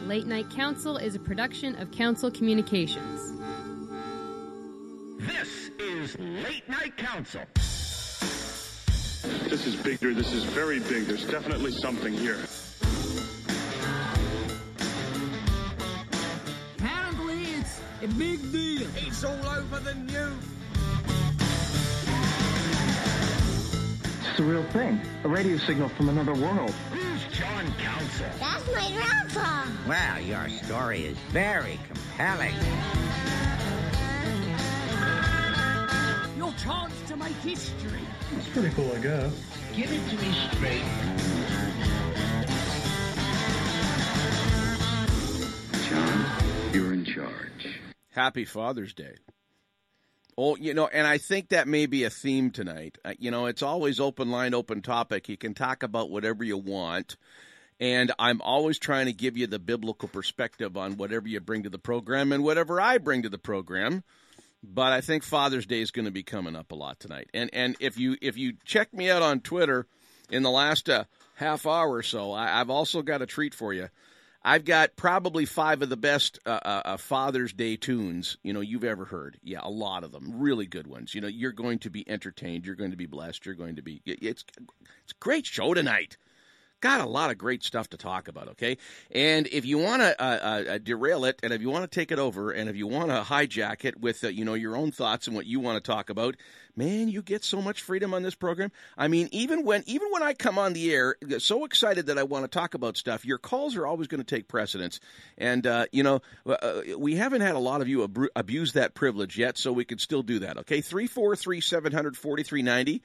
Late Night Council is a production of Council Communications. This is Late Night Council. This is bigger. This is very big. There's definitely something here. Apparently, it's a big deal. It's all over the news. It's a real thing. A radio signal from another world. Who's John Council? That's my grandpa. Well, your story is very compelling. Your chance to make history. It's pretty cool, I guess. Give it to me straight. John, you're in charge. Happy Father's Day. Oh, you know, and I think that may be a theme tonight. Uh, you know, it's always open line, open topic. You can talk about whatever you want. And I'm always trying to give you the biblical perspective on whatever you bring to the program and whatever I bring to the program. But I think Father's Day is going to be coming up a lot tonight. And and if you if you check me out on Twitter in the last uh, half hour or so, I, I've also got a treat for you. I've got probably five of the best uh, uh, uh, Father's Day tunes you know you've ever heard. Yeah, a lot of them, really good ones. You know, you're going to be entertained. You're going to be blessed. You're going to be. It's it's a great show tonight. Got a lot of great stuff to talk about. Okay, and if you want to uh, uh, derail it, and if you want to take it over, and if you want to hijack it with uh, you know your own thoughts and what you want to talk about, man, you get so much freedom on this program. I mean, even when even when I come on the air, so excited that I want to talk about stuff, your calls are always going to take precedence. And uh, you know, uh, we haven't had a lot of you ab- abuse that privilege yet, so we can still do that. Okay, three four three seven hundred forty three ninety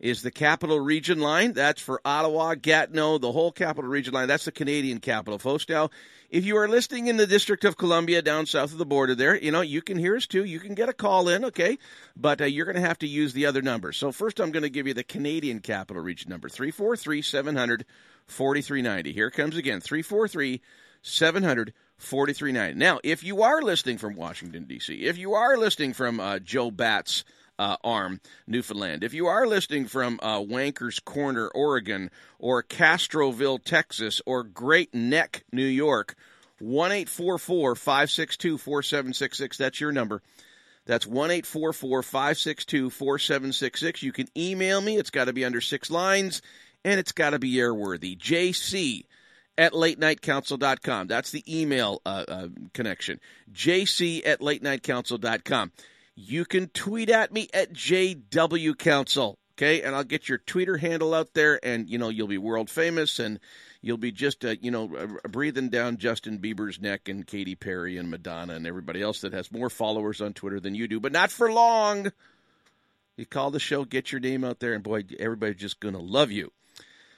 is the capital region line. That's for Ottawa, Gatineau, the whole capital region line. That's the Canadian capital. Folks, now, if you are listening in the District of Columbia down south of the border there, you know, you can hear us too. You can get a call in, okay? But uh, you're going to have to use the other number. So first I'm going to give you the Canadian capital region number, 343 700 4390. Here comes again, 343 700 4390. Now, if you are listening from Washington, D.C., if you are listening from uh, Joe Batts, uh, Arm, Newfoundland. If you are listening from uh, Wanker's Corner, Oregon, or Castroville, Texas, or Great Neck, New York, 1 562 4766. That's your number. That's 1 562 4766. You can email me. It's got to be under six lines, and it's got to be airworthy. JC at latenightcouncil.com. That's the email uh, uh, connection. JC at latenightcouncil.com. You can tweet at me at JW Council, okay? And I'll get your Twitter handle out there, and you know you'll be world famous, and you'll be just uh, you know uh, breathing down Justin Bieber's neck and Katy Perry and Madonna and everybody else that has more followers on Twitter than you do, but not for long. You call the show, get your name out there, and boy, everybody's just gonna love you.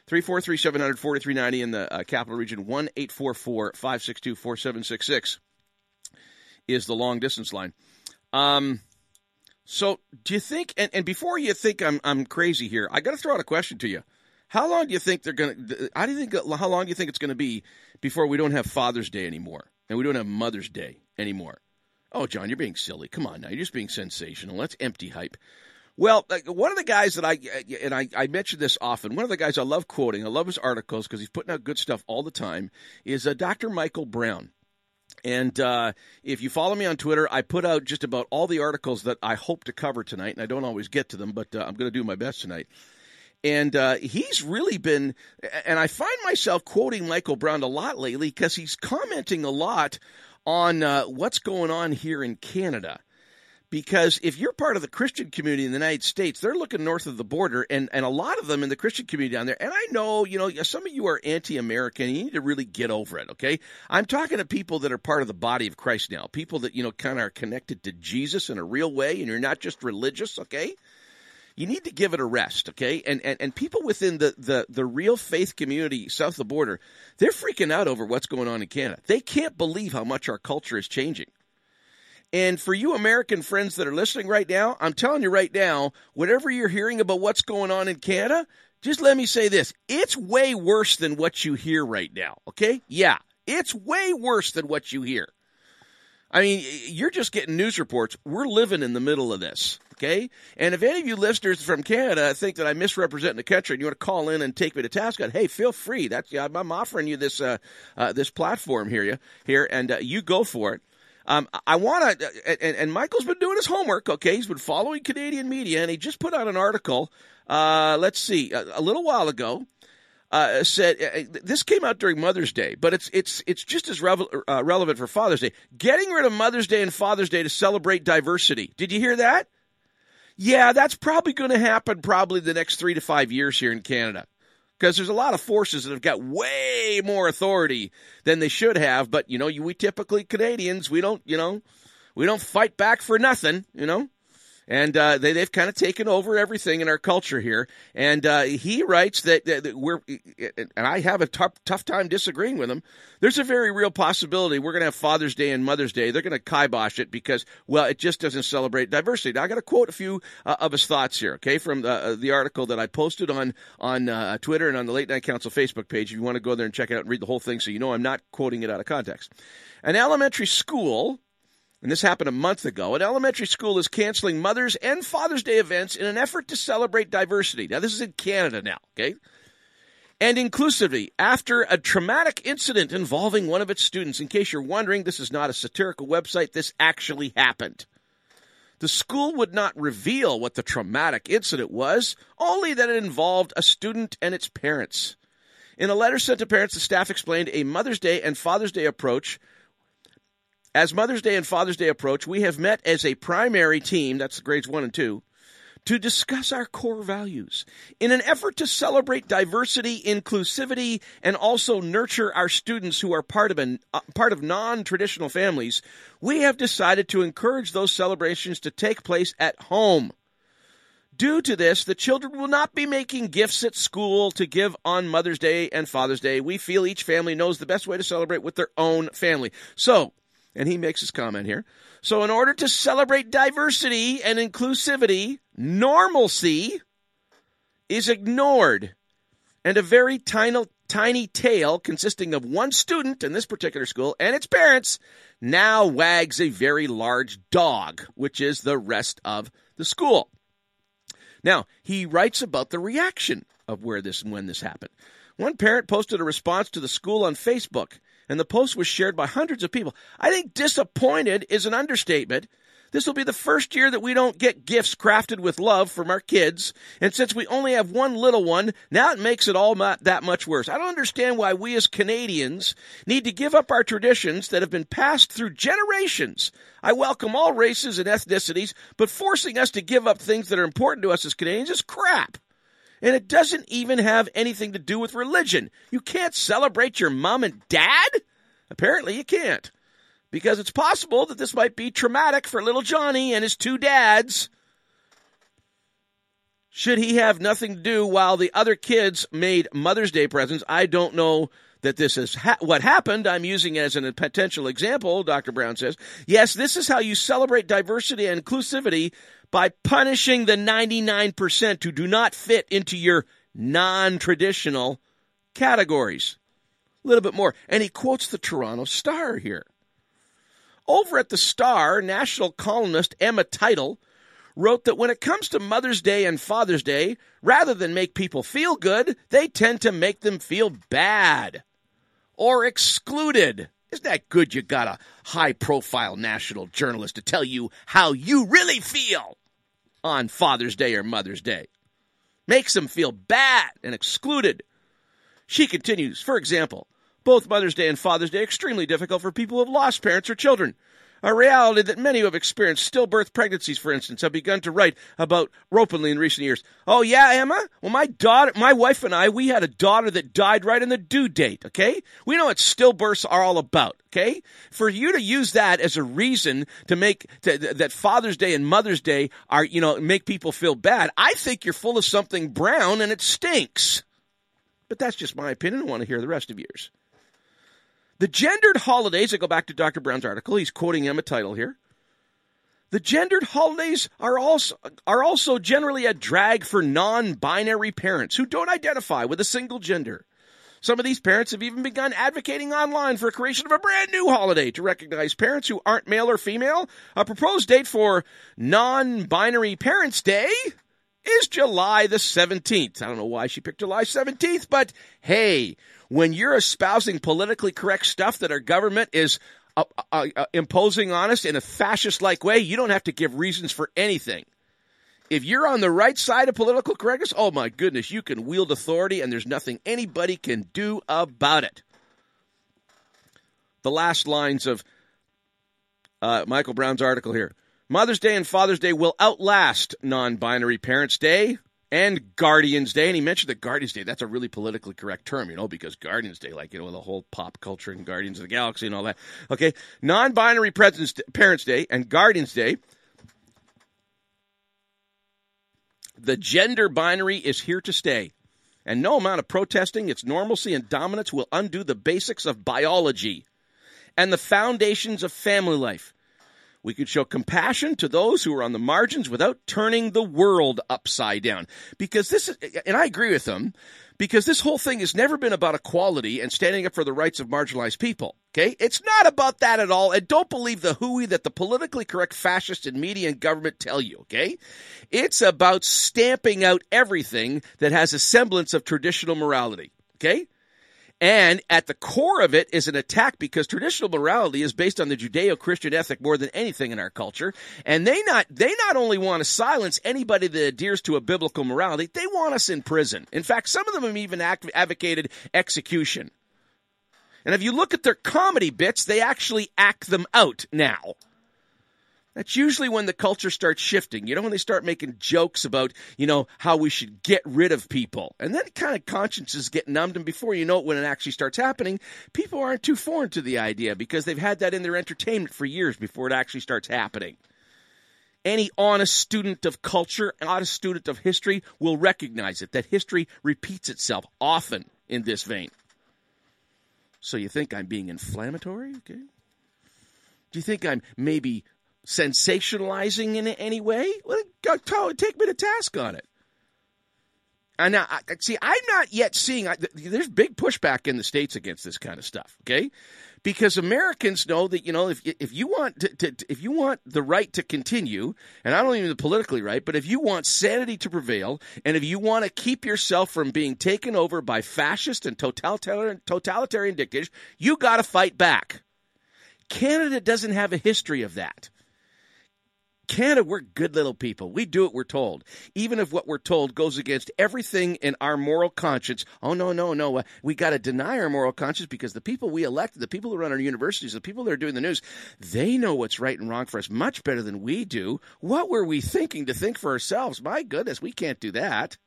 343 700 4390 in the uh, capital region, 1 562 4766 is the long distance line. Um, so do you think? And, and before you think I'm I'm crazy here, I got to throw out a question to you. How long do you think they're going to? How do you think? How long do you think it's going to be before we don't have Father's Day anymore and we don't have Mother's Day anymore? Oh, John, you're being silly. Come on now, you're just being sensational. That's empty hype. Well, one of the guys that I and I, I mention this often. One of the guys I love quoting. I love his articles because he's putting out good stuff all the time. Is uh, Dr. Michael Brown. And uh, if you follow me on Twitter, I put out just about all the articles that I hope to cover tonight, and I don't always get to them, but uh, I'm going to do my best tonight. And uh, he's really been, and I find myself quoting Michael Brown a lot lately because he's commenting a lot on uh, what's going on here in Canada because if you're part of the Christian community in the United States, they're looking north of the border, and, and a lot of them in the Christian community down there. And I know, you know, some of you are anti American, you need to really get over it, okay? I'm talking to people that are part of the body of Christ now, people that, you know, kind of are connected to Jesus in a real way, and you're not just religious, okay? You need to give it a rest, okay? And and, and people within the, the, the real faith community south of the border, they're freaking out over what's going on in Canada. They can't believe how much our culture is changing. And for you American friends that are listening right now, I'm telling you right now, whatever you're hearing about what's going on in Canada, just let me say this. It's way worse than what you hear right now, okay? Yeah, it's way worse than what you hear. I mean, you're just getting news reports. We're living in the middle of this, okay? And if any of you listeners from Canada think that I misrepresent the country and you want to call in and take me to task on, hey, feel free. That's I'm offering you this uh, uh, this platform here, here, and uh, you go for it. Um, I want to, and, and, Michael's been doing his homework. Okay, he's been following Canadian media, and he just put out an article. Uh, let's see, a, a little while ago uh, said uh, this came out during Mother's Day, but it's it's it's just as revel- uh, relevant for Father's Day. Getting rid of Mother's Day and Father's Day to celebrate diversity. Did you hear that? Yeah, that's probably going to happen probably the next three to five years here in Canada. Because there's a lot of forces that have got way more authority than they should have, but you know, you, we typically Canadians, we don't, you know, we don't fight back for nothing, you know and uh, they, they've kind of taken over everything in our culture here. And uh, he writes that, that, we're, and I have a tough, time disagreeing with him. There's a very real possibility we're going to have Father's Day and Mother's Day. They're going to kibosh it because, well, it just doesn't celebrate diversity. Now, I got to quote a few uh, of his thoughts here, okay, from the, uh, article that I posted on on uh, Twitter and on the Late Night Council Facebook page. If you want to go there and check it out and read the whole thing, so you know I'm not quoting it out of context. An elementary school and this happened a month ago, an elementary school is canceling Mother's and Father's Day events in an effort to celebrate diversity. Now, this is in Canada now, okay? And inclusivity after a traumatic incident involving one of its students. In case you're wondering, this is not a satirical website, this actually happened. The school would not reveal what the traumatic incident was, only that it involved a student and its parents. In a letter sent to parents, the staff explained a Mother's Day and Father's Day approach as Mother's Day and Father's Day approach, we have met as a primary team, that's grades one and two, to discuss our core values. In an effort to celebrate diversity, inclusivity, and also nurture our students who are part of, a uh, part of non-traditional families, we have decided to encourage those celebrations to take place at home. Due to this, the children will not be making gifts at school to give on Mother's Day and Father's Day. We feel each family knows the best way to celebrate with their own family. So, and he makes his comment here. So, in order to celebrate diversity and inclusivity, normalcy is ignored. And a very tiny, tiny tail consisting of one student in this particular school and its parents now wags a very large dog, which is the rest of the school. Now, he writes about the reaction of where this and when this happened. One parent posted a response to the school on Facebook and the post was shared by hundreds of people. I think disappointed is an understatement. This will be the first year that we don't get gifts crafted with love from our kids. And since we only have one little one, now it makes it all that much worse. I don't understand why we as Canadians need to give up our traditions that have been passed through generations. I welcome all races and ethnicities, but forcing us to give up things that are important to us as Canadians is crap. And it doesn't even have anything to do with religion. You can't celebrate your mom and dad? Apparently, you can't. Because it's possible that this might be traumatic for little Johnny and his two dads. Should he have nothing to do while the other kids made Mother's Day presents? I don't know that this is ha- what happened. I'm using it as a potential example, Dr. Brown says. Yes, this is how you celebrate diversity and inclusivity by punishing the 99% who do not fit into your non traditional categories. A little bit more. And he quotes the Toronto Star here. Over at the Star, national columnist Emma Teitel wrote that when it comes to Mother's Day and Father's Day, rather than make people feel good, they tend to make them feel bad or excluded. Isn't that good you got a high profile national journalist to tell you how you really feel on Father's Day or Mother's Day? Makes them feel bad and excluded. She continues, for example, both Mother's Day and Father's Day are extremely difficult for people who have lost parents or children a reality that many who have experienced stillbirth pregnancies, for instance, have begun to write about openly in recent years. Oh yeah, Emma? Well, my daughter, my wife and I, we had a daughter that died right on the due date, okay? We know what stillbirths are all about, okay? For you to use that as a reason to make, to, that Father's Day and Mother's Day are, you know, make people feel bad, I think you're full of something brown and it stinks. But that's just my opinion. I want to hear the rest of yours. The gendered holidays, I go back to Dr. Brown's article, he's quoting Emma Teitel here. The gendered holidays are also, are also generally a drag for non binary parents who don't identify with a single gender. Some of these parents have even begun advocating online for a creation of a brand new holiday to recognize parents who aren't male or female. A proposed date for non binary Parents' Day is July the 17th. I don't know why she picked July 17th, but hey, when you're espousing politically correct stuff that our government is uh, uh, uh, imposing on us in a fascist like way, you don't have to give reasons for anything. If you're on the right side of political correctness, oh my goodness, you can wield authority and there's nothing anybody can do about it. The last lines of uh, Michael Brown's article here Mother's Day and Father's Day will outlast non binary Parents' Day and Guardians Day. And he mentioned that Guardians Day, that's a really politically correct term, you know, because Guardians Day, like, you know, the whole pop culture and Guardians of the Galaxy and all that. Okay. Non binary Parents' Day and Guardians Day The gender binary is here to stay. And no amount of protesting, its normalcy and dominance will undo the basics of biology and the foundations of family life. We could show compassion to those who are on the margins without turning the world upside down. Because this is, and I agree with them, because this whole thing has never been about equality and standing up for the rights of marginalized people. Okay? It's not about that at all. And don't believe the hooey that the politically correct fascists in media and government tell you. Okay? It's about stamping out everything that has a semblance of traditional morality. Okay? And at the core of it is an attack because traditional morality is based on the Judeo-Christian ethic more than anything in our culture. And they not they not only want to silence anybody that adheres to a biblical morality, they want us in prison. In fact, some of them have even act, advocated execution. And if you look at their comedy bits, they actually act them out now. That's usually when the culture starts shifting. You know, when they start making jokes about, you know, how we should get rid of people. And then kind of consciences get numbed. And before you know it, when it actually starts happening, people aren't too foreign to the idea because they've had that in their entertainment for years before it actually starts happening. Any honest student of culture, honest student of history will recognize it, that history repeats itself often in this vein. So you think I'm being inflammatory? Okay. Do you think I'm maybe sensationalizing in any way? Well, take me to task on it. And now, see, I'm not yet seeing. There's big pushback in the states against this kind of stuff. Okay, because Americans know that you know if if you want to, to, if you want the right to continue, and I don't even the politically right, but if you want sanity to prevail, and if you want to keep yourself from being taken over by fascist and totalitarian totalitarian dictators, you got to fight back. Canada doesn't have a history of that. Canada, we're good little people. We do what we're told. Even if what we're told goes against everything in our moral conscience. Oh, no, no, no. Uh, we got to deny our moral conscience because the people we elect, the people who run our universities, the people that are doing the news, they know what's right and wrong for us much better than we do. What were we thinking to think for ourselves? My goodness, we can't do that.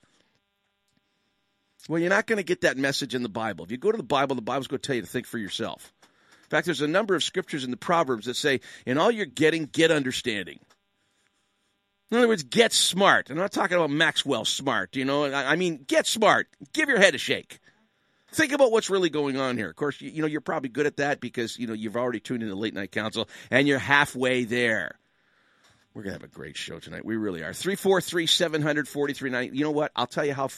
Well, you're not going to get that message in the Bible. If you go to the Bible, the Bible's going to tell you to think for yourself. In fact, there's a number of scriptures in the Proverbs that say, in all you're getting, get understanding. In other words, get smart. I'm not talking about Maxwell smart, you know. I mean, get smart. Give your head a shake. Think about what's really going on here. Of course, you, you know, you're probably good at that because, you know, you've already tuned into Late Night Council and you're halfway there. We're going to have a great show tonight. We really are. 343 700 4390. You know what? I'll tell you how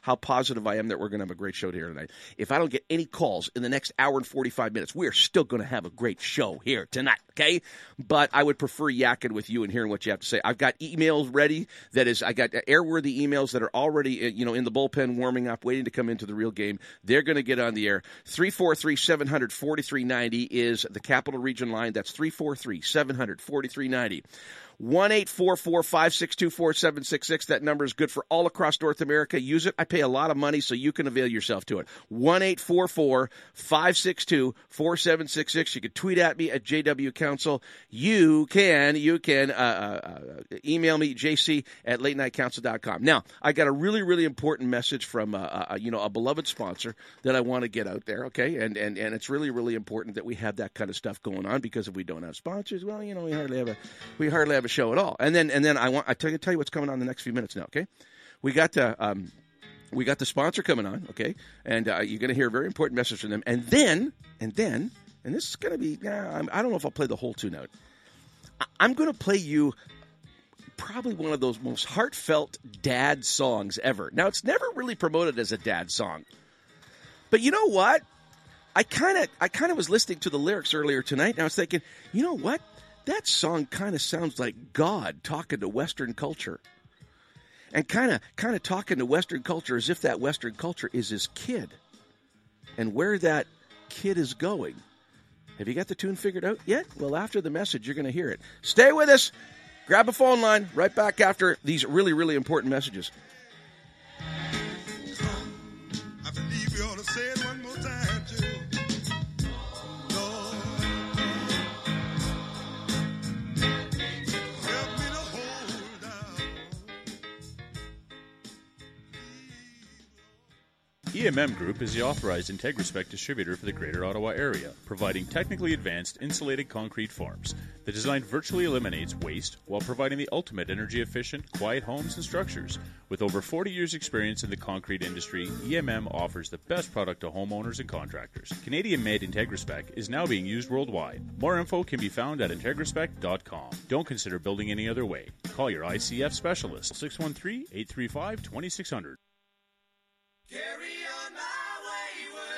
how positive I am that we're going to have a great show here tonight. If I don't get any calls in the next hour and 45 minutes, we're still going to have a great show here tonight, okay? But I would prefer yakking with you and hearing what you have to say. I've got emails ready. That is, I got airworthy emails that are already, uh, you know, in the bullpen warming up, waiting to come into the real game. They're going to get on the air. 343 700 4390 is the Capital Region line. That's 343 700 4390. 1 562 4766. That number is good for all across North America. Use it. I pay a lot of money, so you can avail yourself to it. 1 562 4766. You can tweet at me at JW Council. You can, you can uh, uh, uh email me, jc at late night. Now, I got a really, really important message from, uh, uh, uh, you know, a beloved sponsor that I want to get out there, okay? And, and, and it's really, really important that we have that kind of stuff going on because if we don't have sponsors, well, you know, we hardly have a, we hardly have show at all. And then and then I want I tell you tell you what's coming on in the next few minutes now. Okay, we got the um, we got the sponsor coming on. Okay, and uh, you're going to hear a very important message from them. And then and then and this is going to be yeah, I don't know if I'll play the whole tune out. I'm going to play you probably one of those most heartfelt dad songs ever. Now it's never really promoted as a dad song. But you know what? I kind of I kind of was listening to the lyrics earlier tonight, and I was thinking, you know what? That song kind of sounds like God talking to Western culture, and kind of kind of talking to Western culture as if that Western culture is his kid, and where that kid is going. Have you got the tune figured out yet? Well, after the message, you're going to hear it. Stay with us. Grab a phone line right back after these really, really important messages. EMM E Group is the authorized IntegraSpec distributor for the Greater Ottawa area, providing technically advanced insulated concrete forms. The design virtually eliminates waste while providing the ultimate energy efficient, quiet homes and structures. With over 40 years' experience in the concrete industry, EMM offers the best product to homeowners and contractors. Canadian made IntegraSpec is now being used worldwide. More info can be found at integraspec.com. Don't consider building any other way. Call your ICF specialist 613 835 2600. Carry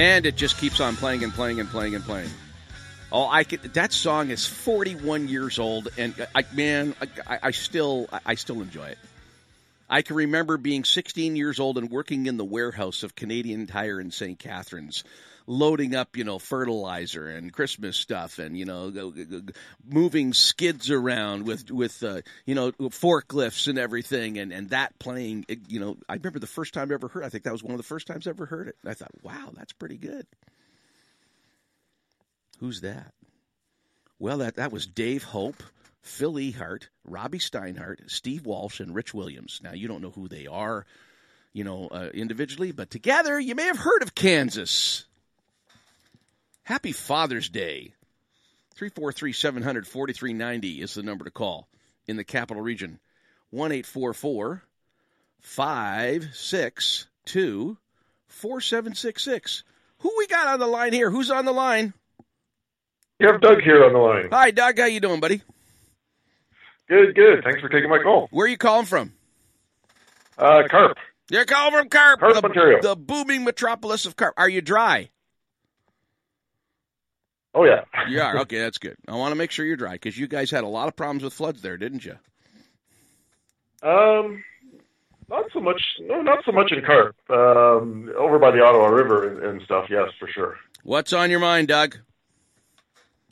And it just keeps on playing and playing and playing and playing. Oh, I could, that song is 41 years old, and I, man, I, I still, I still enjoy it. I can remember being 16 years old and working in the warehouse of Canadian Tire in St. Catharines, loading up, you know, fertilizer and Christmas stuff, and you know, moving skids around with with uh, you know forklifts and everything, and and that playing. You know, I remember the first time I ever heard. I think that was one of the first times I ever heard it. I thought, wow, that's pretty good. Who's that? Well, that that was Dave Hope. Phil Ehart, Robbie Steinhardt, Steve Walsh, and Rich Williams. Now, you don't know who they are, you know, uh, individually, but together you may have heard of Kansas. Happy Father's Day. 343 700 4390 is the number to call in the capital region. 1 844 562 4766. Who we got on the line here? Who's on the line? You have Doug here on the line. Hi, Doug. How you doing, buddy? Good, good. Thanks for taking my call. Where are you calling from? Uh, Carp. You're calling from Carp, Carp, the, Ontario. the booming metropolis of Carp. Are you dry? Oh yeah. you are. Okay, that's good. I want to make sure you're dry because you guys had a lot of problems with floods there, didn't you? Um, not so much. No, not so much in Carp. Um, over by the Ottawa River and, and stuff. Yes, for sure. What's on your mind, Doug?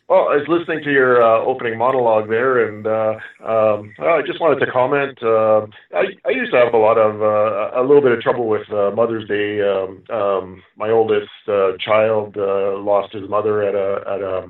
Well, I was listening to your uh, opening monologue there, and uh, um, I just wanted to comment. Uh, I, I used to have a lot of uh, a little bit of trouble with uh, Mother's Day. Um, um, my oldest uh, child uh, lost his mother at a at a,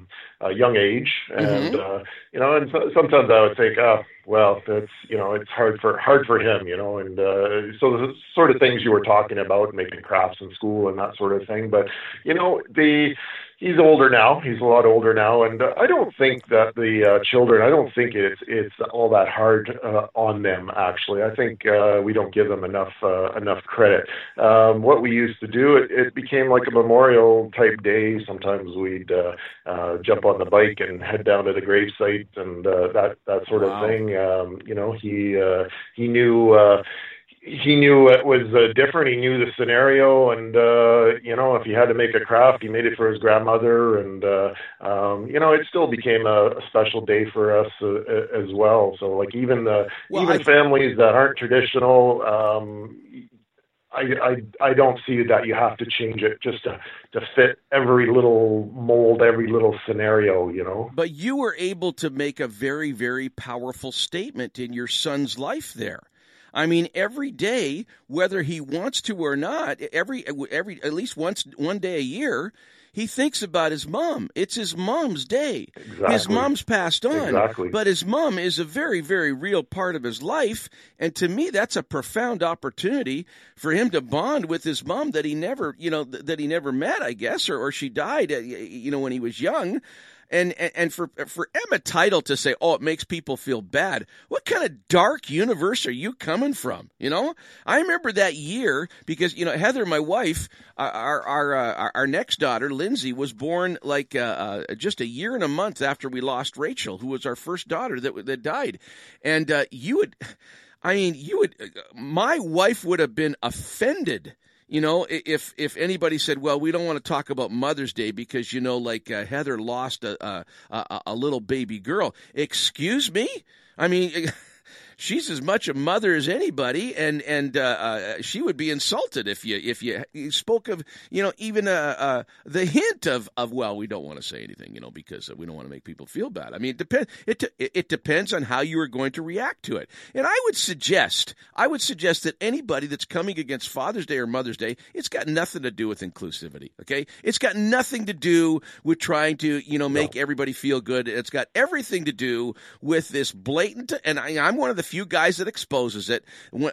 a young age, and Mm-hmm. uh, you know, and so, sometimes I would think, oh, well, that's you know, it's hard for hard for him, you know, and uh, so the sort of things you were talking about, making crafts in school and that sort of thing. But you know, the he's older now. He's a lot older now, and uh, I don't think that the uh, children. I don't think it's it's all that hard uh, on them. Actually, I think uh, we don't give them enough uh, enough credit. Um, what we used to do, it, it became like a memorial type day. Sometimes we'd uh, uh, jump on the bike and head down to the gravesite and uh, that that sort Wow. of thing. Um, you know, he uh, he knew. Uh, he knew it was uh, different. He knew the scenario, and uh, you know, if he had to make a craft, he made it for his grandmother, and uh, um, you know, it still became a, a special day for us uh, as well. So, like even the Well, even I- families that aren't traditional. Um, I, I I don't see that you have to change it just to to fit every little mold, every little scenario, you know. But you were able to make a very, very powerful statement in your son's life there. I mean, every day, whether he wants to or not, every every at least once one day a year, he thinks about his mom. It's his mom's day. His mom's passed on, Exactly. but his mom is a very, very real part of his life. And to me, that's a profound opportunity for him to bond with his mom that he never, you know, that he never met, I guess, or, or she died, uh, you know, when he was young. And, and for for Emma Teitel to say, "Oh, it makes people feel bad." What kind of dark universe are you coming from? You know, I remember that year because you know Heather, my wife, our our our, uh, our, our next daughter, Lindsay, was born like uh, uh, just a year and a month after we lost Rachel, who was our first daughter that that died, and uh, you would, I mean, you would, my wife would have been offended you know, if if anybody said, "Well, we don't want to talk about Mother's Day because you know, like uh, Heather lost a a a little baby girl," excuse me. I mean, she's as much a mother as anybody, and and uh, uh, she would be insulted if you if you, you spoke of you know even uh, uh, the hint of of well, we don't want to say anything, you know, because we don't want to make people feel bad. I mean, it depends. It it depends on how you are going to react to it. And I would suggest I would suggest that anybody that's coming against Father's Day or Mother's Day, it's got nothing to do with inclusivity. Okay, it's got nothing to do with trying to you know make everybody feel good. It's got everything to do with this blatant. And I, I'm one of the few guys that exposes it.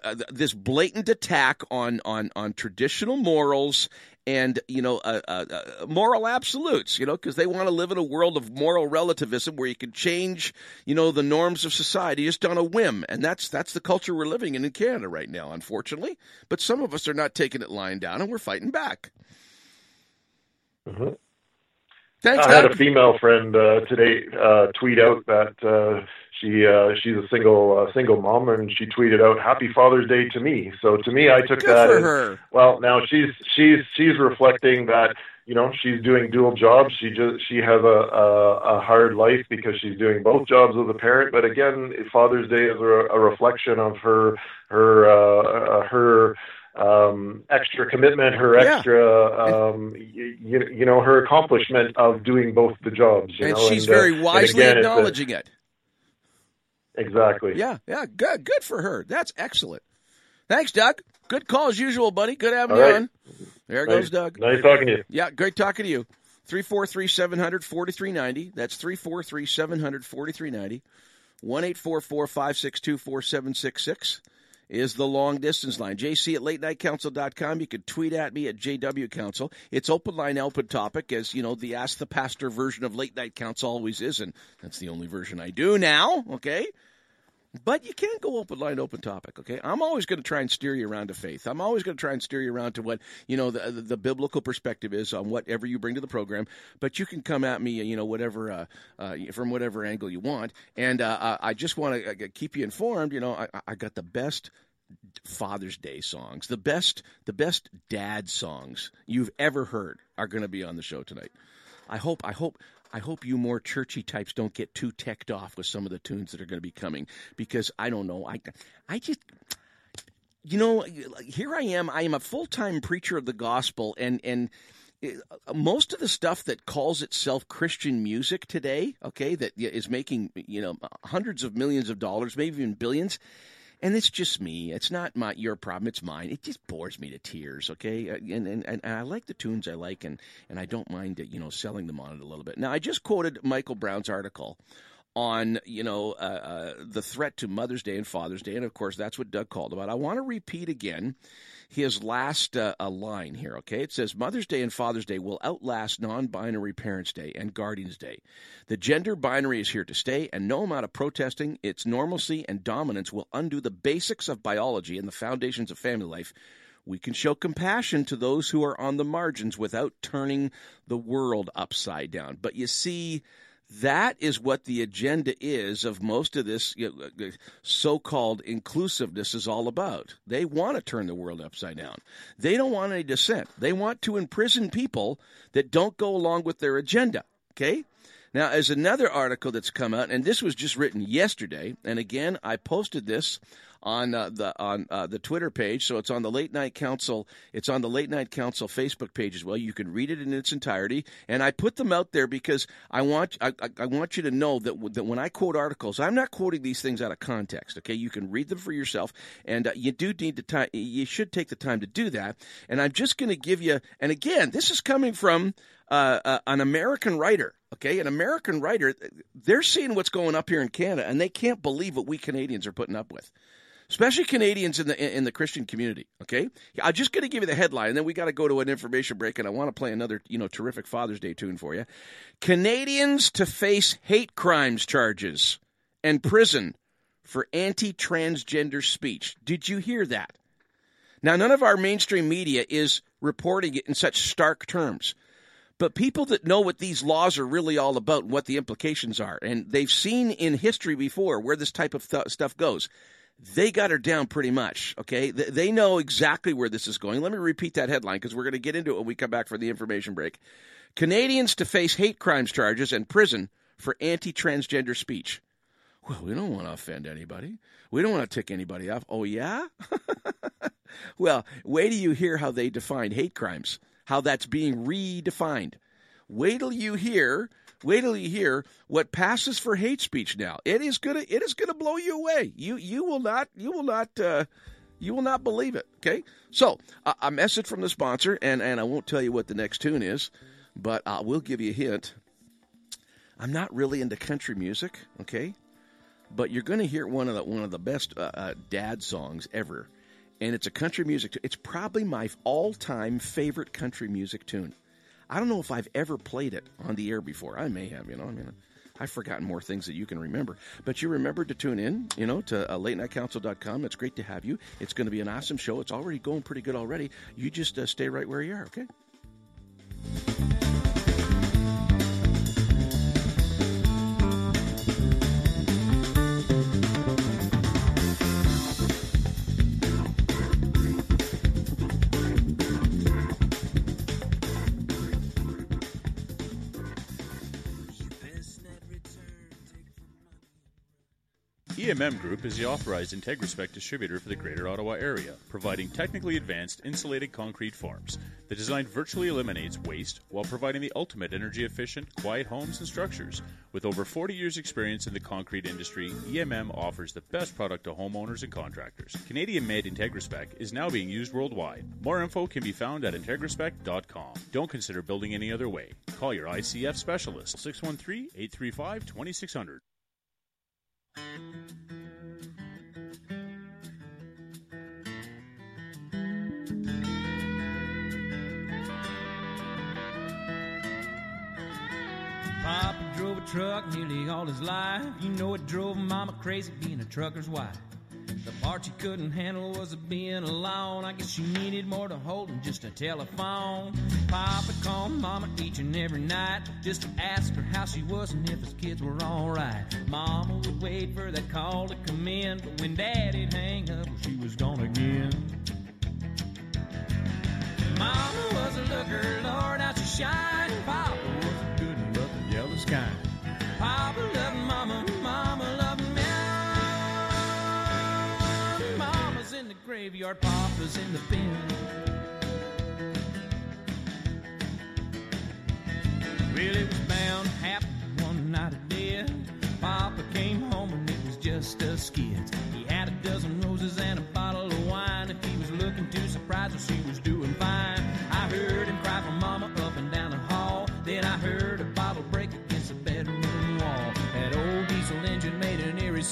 uh, This blatant attack on on on traditional morals and you know uh, uh, uh, moral absolutes you know because they want to live in a world of moral relativism where you can change you know the norms of society just on a whim and that's that's the culture we're living in in canada right now unfortunately but some of us are not taking it lying down and we're fighting back Mhm. thanks I had a female friend uh, today uh, tweet out that uh, she uh, she's a single uh, single mom, and she tweeted out "Happy Father's Day" to me. So to me, I took Good that for as her. well. Now she's she's she's reflecting that you know she's doing dual jobs. She just she has a, a a hard life because she's doing both jobs as a parent. But again, Father's Day is a, a reflection of her her uh, uh, her um extra commitment her Yeah. extra um you, you know her accomplishment of doing both the jobs you and know she's and, uh, very and wisely again, it's a- acknowledging it. Exactly Yeah, yeah, good, good for her. That's excellent. Thanks, Doug. Good call as usual, buddy. Good having All you right. on. There Nice- goes Doug. nice talking to you Yeah, great talking to you. 343 700 4390. That's 343 700 4390. 1 844 562 4766 is the long distance line. JC at latenightcouncil.com. You can tweet at me at JW Council. It's open line, open topic, as you know, the Ask the Pastor version of Late Night Council always is, and that's the only version I do now, okay? But you can't go open line, open topic. Okay, I'm always going to try and steer you around to faith. I'm always going to try and steer you around to what you know the, the the biblical perspective is on whatever you bring to the program. But you can come at me, you know, whatever uh, uh, from whatever angle you want. And uh, I just want to uh, keep you informed. You know, I, I got the best Father's Day songs, the best the best dad songs you've ever heard are going to be on the show tonight. I hope I hope I hope you more churchy types don't get too teched off with some of the tunes that are going to be coming because I don't know I I just you know here I am I am a full-time preacher of the gospel and and uh, most of the stuff that calls itself Christian music today, okay, that is making you know hundreds of millions of dollars, maybe even billions, and it's just me. It's not my your problem. It's mine. It just bores me to tears. Okay, Uh, and and, and I like the tunes I like, and and I don't mind you know selling them on it a little bit. Now I just quoted Michael Brown's article on you know uh, uh, the threat to Mother's Day and Father's Day, and of course that's what Doug called about. I want to repeat again his last uh, line here. Okay, it says Mother's Day and Father's Day will outlast non-binary Parents' Day and Guardians' Day. The gender binary is here to stay, and no amount of protesting its normalcy and dominance will undo the basics of biology and the foundations of family life. We can show compassion to those who are on the margins without turning the world upside down. But you see, that is what the agenda is of most of this you know, so-called inclusiveness is all about. They want to turn the world upside down. They don't want any dissent. They want to imprison people that don't go along with their agenda. Okay? Now, as another article that's come out, and this was just written yesterday, and again, I posted this on uh, the on uh, the Twitter page, so it's on the Late Night Council. It's on the Late Night Council Facebook page as well. You can read it in its entirety, and I put them out there because I want I, I- want you to know that that when I quote articles, I'm not quoting these things out of context. Okay, you can read them for yourself, and uh, you do need to time. You should take the time to do that. And I'm just going to give you. And again, this is coming from uh, uh, an American writer. Okay, an American writer. They're seeing what's going up here in Canada, and they can't believe what we Canadians are putting up with especially Canadians in the in the Christian community. Okay, I'm just going to give you the headline, and then we got to go to an information break, and I want to play another you know terrific Father's Day tune for you. Canadians to face hate crimes charges and prison for anti-transgender speech. Did you hear that? Now, none of our mainstream media is reporting it in such stark terms. But people that know what these laws are really all about and what the implications are, and they've seen in history before where this type of th- stuff goes, they got her down pretty much. Okay, Th- they know exactly where this is going. Let me repeat that headline because we're going to get into it when we come back for the information break. Canadians to face hate crimes charges and prison for anti-transgender speech. Well, we don't want to offend anybody. We don't want to tick anybody off. Oh yeah. well, wait till you hear how they define hate crimes. How that's being redefined. Wait till you hear. Wait till you hear what passes for hate speech now. It is gonna. It is gonna blow you away. You you will not. You will not. Uh, you will not believe it. Okay. So a message from the sponsor, and and I won't tell you what the next tune is, but I will give you a hint. I'm not really into country music. Okay but you're going to hear one of the one of the best uh, uh, dad songs ever, and it's a country music. tu- It's probably my all-time favorite country music tune. I don't know if I've ever played it on the air before. I may have. You know, I mean, I've forgotten more things that you can remember, but you remember to tune in. You know, to uh, latenightcouncil.com. It's great to have you. It's going to be an awesome show. It's already going pretty good already. You just uh, stay right where you are. Okay. EMM Group is the authorized IntegraSpec distributor for the Greater Ottawa area, providing technically advanced insulated concrete forms. The design virtually eliminates waste while providing the ultimate energy efficient, quiet homes and structures. With over 40 years' experience in the concrete industry, EMM offers the best product to homeowners and contractors. Canadian made IntegraSpec is now being used worldwide. More info can be found at integraspec.com. Don't consider building any other way. Call your ICF specialist 613 835 2600. Papa drove a truck nearly all his life. You know it drove Mama crazy being a trucker's wife. The part she couldn't handle was being alone. I guess she needed more to hold than just a telephone. Papa called Mama each and every night just to ask her how she was and if his kids were alright. Mama would wait for that call to come in, but when Daddy'd hang up, she was gone again. Mama was a looker, Lord, how she shined. The kind. Papa loved Mama, Mama loved me. Mama's in the graveyard, Papa's in the bin. Well, it was bound to happen one night of dead. Papa came home and it was just us skids. He had a dozen roses and a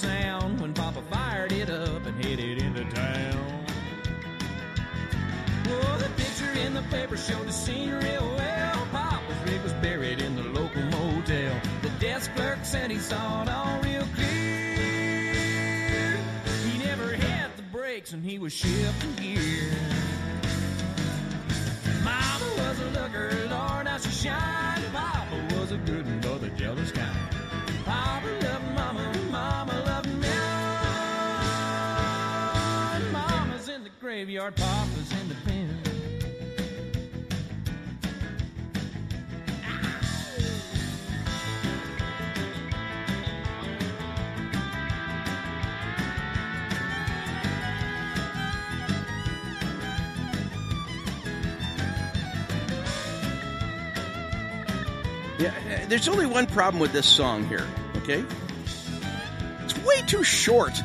sound when Papa fired it up and headed into town. Oh, the picture in the paper showed the scene real well. Papa's rig was buried in the local motel. The desk clerk said he saw it all real clear. He never had the brakes and he was shifting gears. Mama was a looker, Lord, how she shined. Papa was a good one, but jealous kind. Graveyard, in the pen. Yeah, there's only one problem with this song here, okay? It's way too short.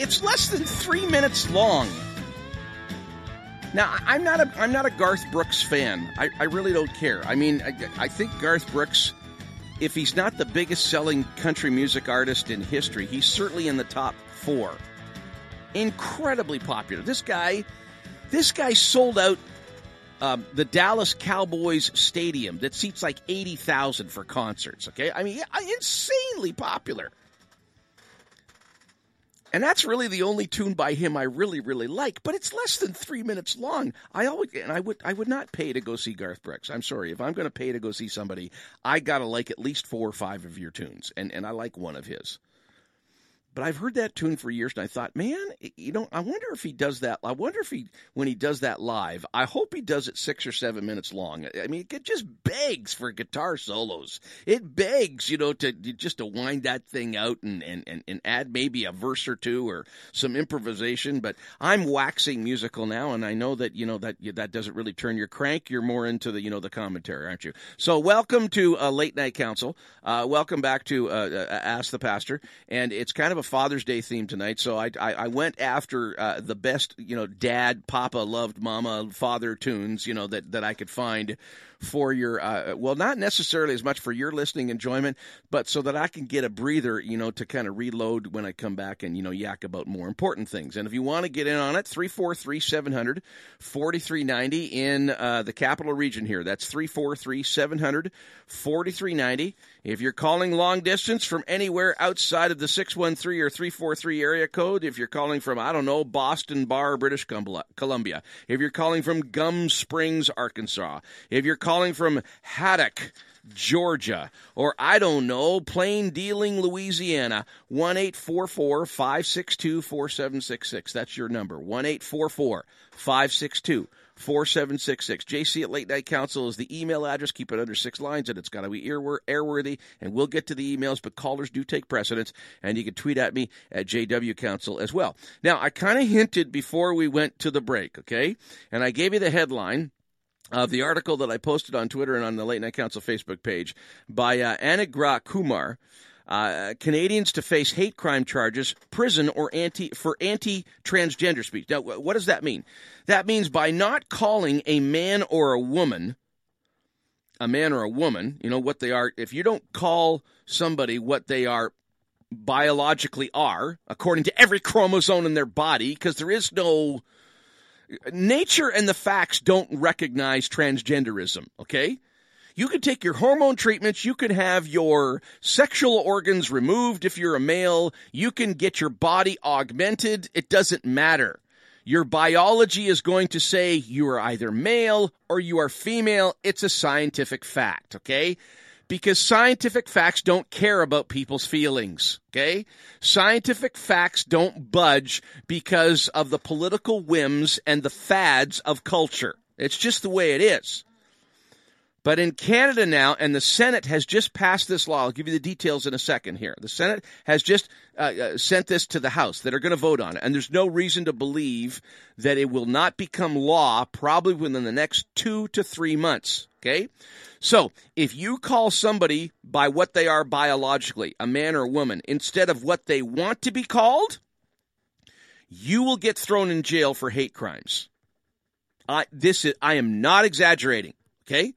It's less than three minutes long. Now, I'm not a I'm not a Garth Brooks fan. I, I really don't care. I mean, I, I think Garth Brooks, if he's not the biggest selling country music artist in history, he's certainly in the top four. Incredibly popular. This guy, this guy sold out um, the Dallas Cowboys Stadium that seats like 80,000 for concerts, okay? I mean, insanely popular. And that's really the only tune by him I really, really like, but it's less than three minutes long. I always, and I would, I would not pay to go see Garth Brooks. I'm sorry, if I'm going to pay to go see somebody, I gotta like at least four or five of your tunes, and and I like one of his. But I've heard that tune for years, and I thought, man, you know, I wonder if he does that. I wonder if he, when he does that live, I hope he does it six or seven minutes long. I mean, it just begs for guitar solos. It begs, you know, to just to wind that thing out and and and, and add maybe a verse or two or some improvisation. But I'm waxing musical now, and I know that you know that that doesn't really turn your crank. You're more into the you know the commentary, aren't you? So welcome to uh, Late Night Council. Uh, welcome back to uh, uh, Ask the Pastor, and it's kind of a Father's Day theme tonight. So I I, I went after uh, the best you know dad, papa loved mama, father tunes you know that that I could find for your uh, well not necessarily as much for your listening enjoyment but so that i can get a breather you know to kind of reload when i come back and you know yak about more important things and if you want to get in on it 343 700 4390 in uh, the capital region here that's 343 700 4390 if you're calling long distance from anywhere outside of the 613 or 343 area code if you're calling from i don't know boston bar british columbia. If you're calling from gum springs arkansas. If you're calling from haddock Georgia, or I don't know, plain dealing Louisiana, 1 844 562 4766. That's your number, 1 844 562 4766. JC at Late Night Council is the email address. Keep it under six lines and it's got to be airworthy. And we'll get to the emails, but callers do take precedence. And you can tweet at me at JW Council as well. Now, I kind of hinted before we went to the break, okay? And I gave you the headline of the article that I posted on Twitter and on the Late Night Council Facebook page by uh, Anugrah Kumar. Uh, Canadians to face hate crime charges, prison, or anti for anti-transgender speech. Now, what does that mean? That means by not calling a man or a woman, a man or a woman, you know what they are. If you don't call somebody what they are biologically are, according to every chromosome in their body, because there is no nature and the facts don't recognize transgenderism, okay? You could take your hormone treatments, you could have your sexual organs removed if you're a male, you can get your body augmented, it doesn't matter. Your biology is going to say you are either male or you are female. It's a scientific fact, okay? because scientific facts don't care about people's feelings. Okay? Scientific facts don't budge because of the political whims and the fads of culture. It's just the way it is. But in Canada now, and the Senate has just passed this law. I'll give you the details in a second here. The Senate has just uh, uh, sent this to the House that are going to vote on it. And there's no reason to believe that it will not become law probably within the next two to three months. Okay? So if you call somebody by what they are biologically, a man or a woman, instead of what they want to be called, you will get thrown in jail for hate crimes. I, this is, I am not exaggerating. Okay?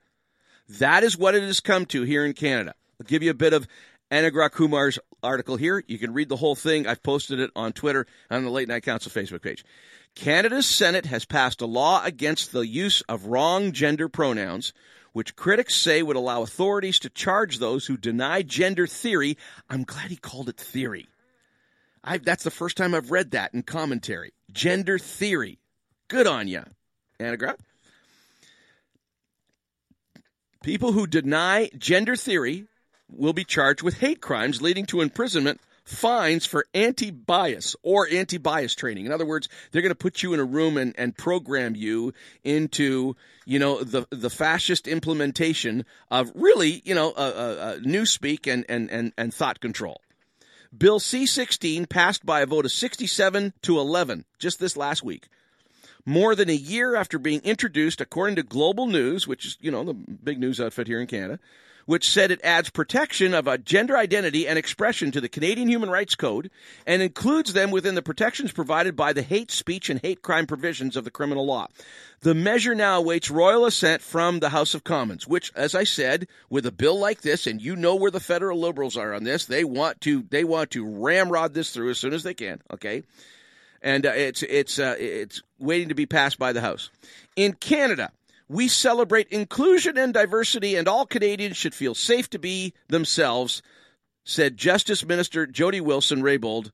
That is what it has come to here in Canada. I'll give you a bit of Anugrah Kumar's article here. You can read the whole thing. I've posted it on Twitter and on the Late Night Council Facebook page. Canada's Senate has passed a law against the use of wrong gender pronouns, which critics say would allow authorities to charge those who deny gender theory. I'm glad he called it theory. i that's the first time I've read that in commentary. Gender theory. Good on you, Anugrah. People who deny gender theory will be charged with hate crimes leading to imprisonment, fines for anti bias or anti bias training. In other words, they're going to put you in a room and, and program you into, you know, the, the fascist implementation of really, you know, uh, uh, newspeak and, and, and, and thought control. Bill C 16 passed by a vote of 67 to 11 just this last week more than a year after being introduced, according to Global News, which is, you know, the big news outfit here in Canada, which said it adds protection of a gender identity and expression to the Canadian Human Rights Code and includes them within the protections provided by the hate speech and hate crime provisions of the criminal law. The measure now awaits royal assent from the House of Commons, which, as I said, with a bill like this, and you know where the federal liberals are on this, they want to they want to ramrod this through as soon as they can. Okay, and uh, it's it's uh, it's waiting to be passed by the House. In Canada, we celebrate inclusion and diversity, and all Canadians should feel safe to be themselves," said Justice Minister Jody Wilson Raybould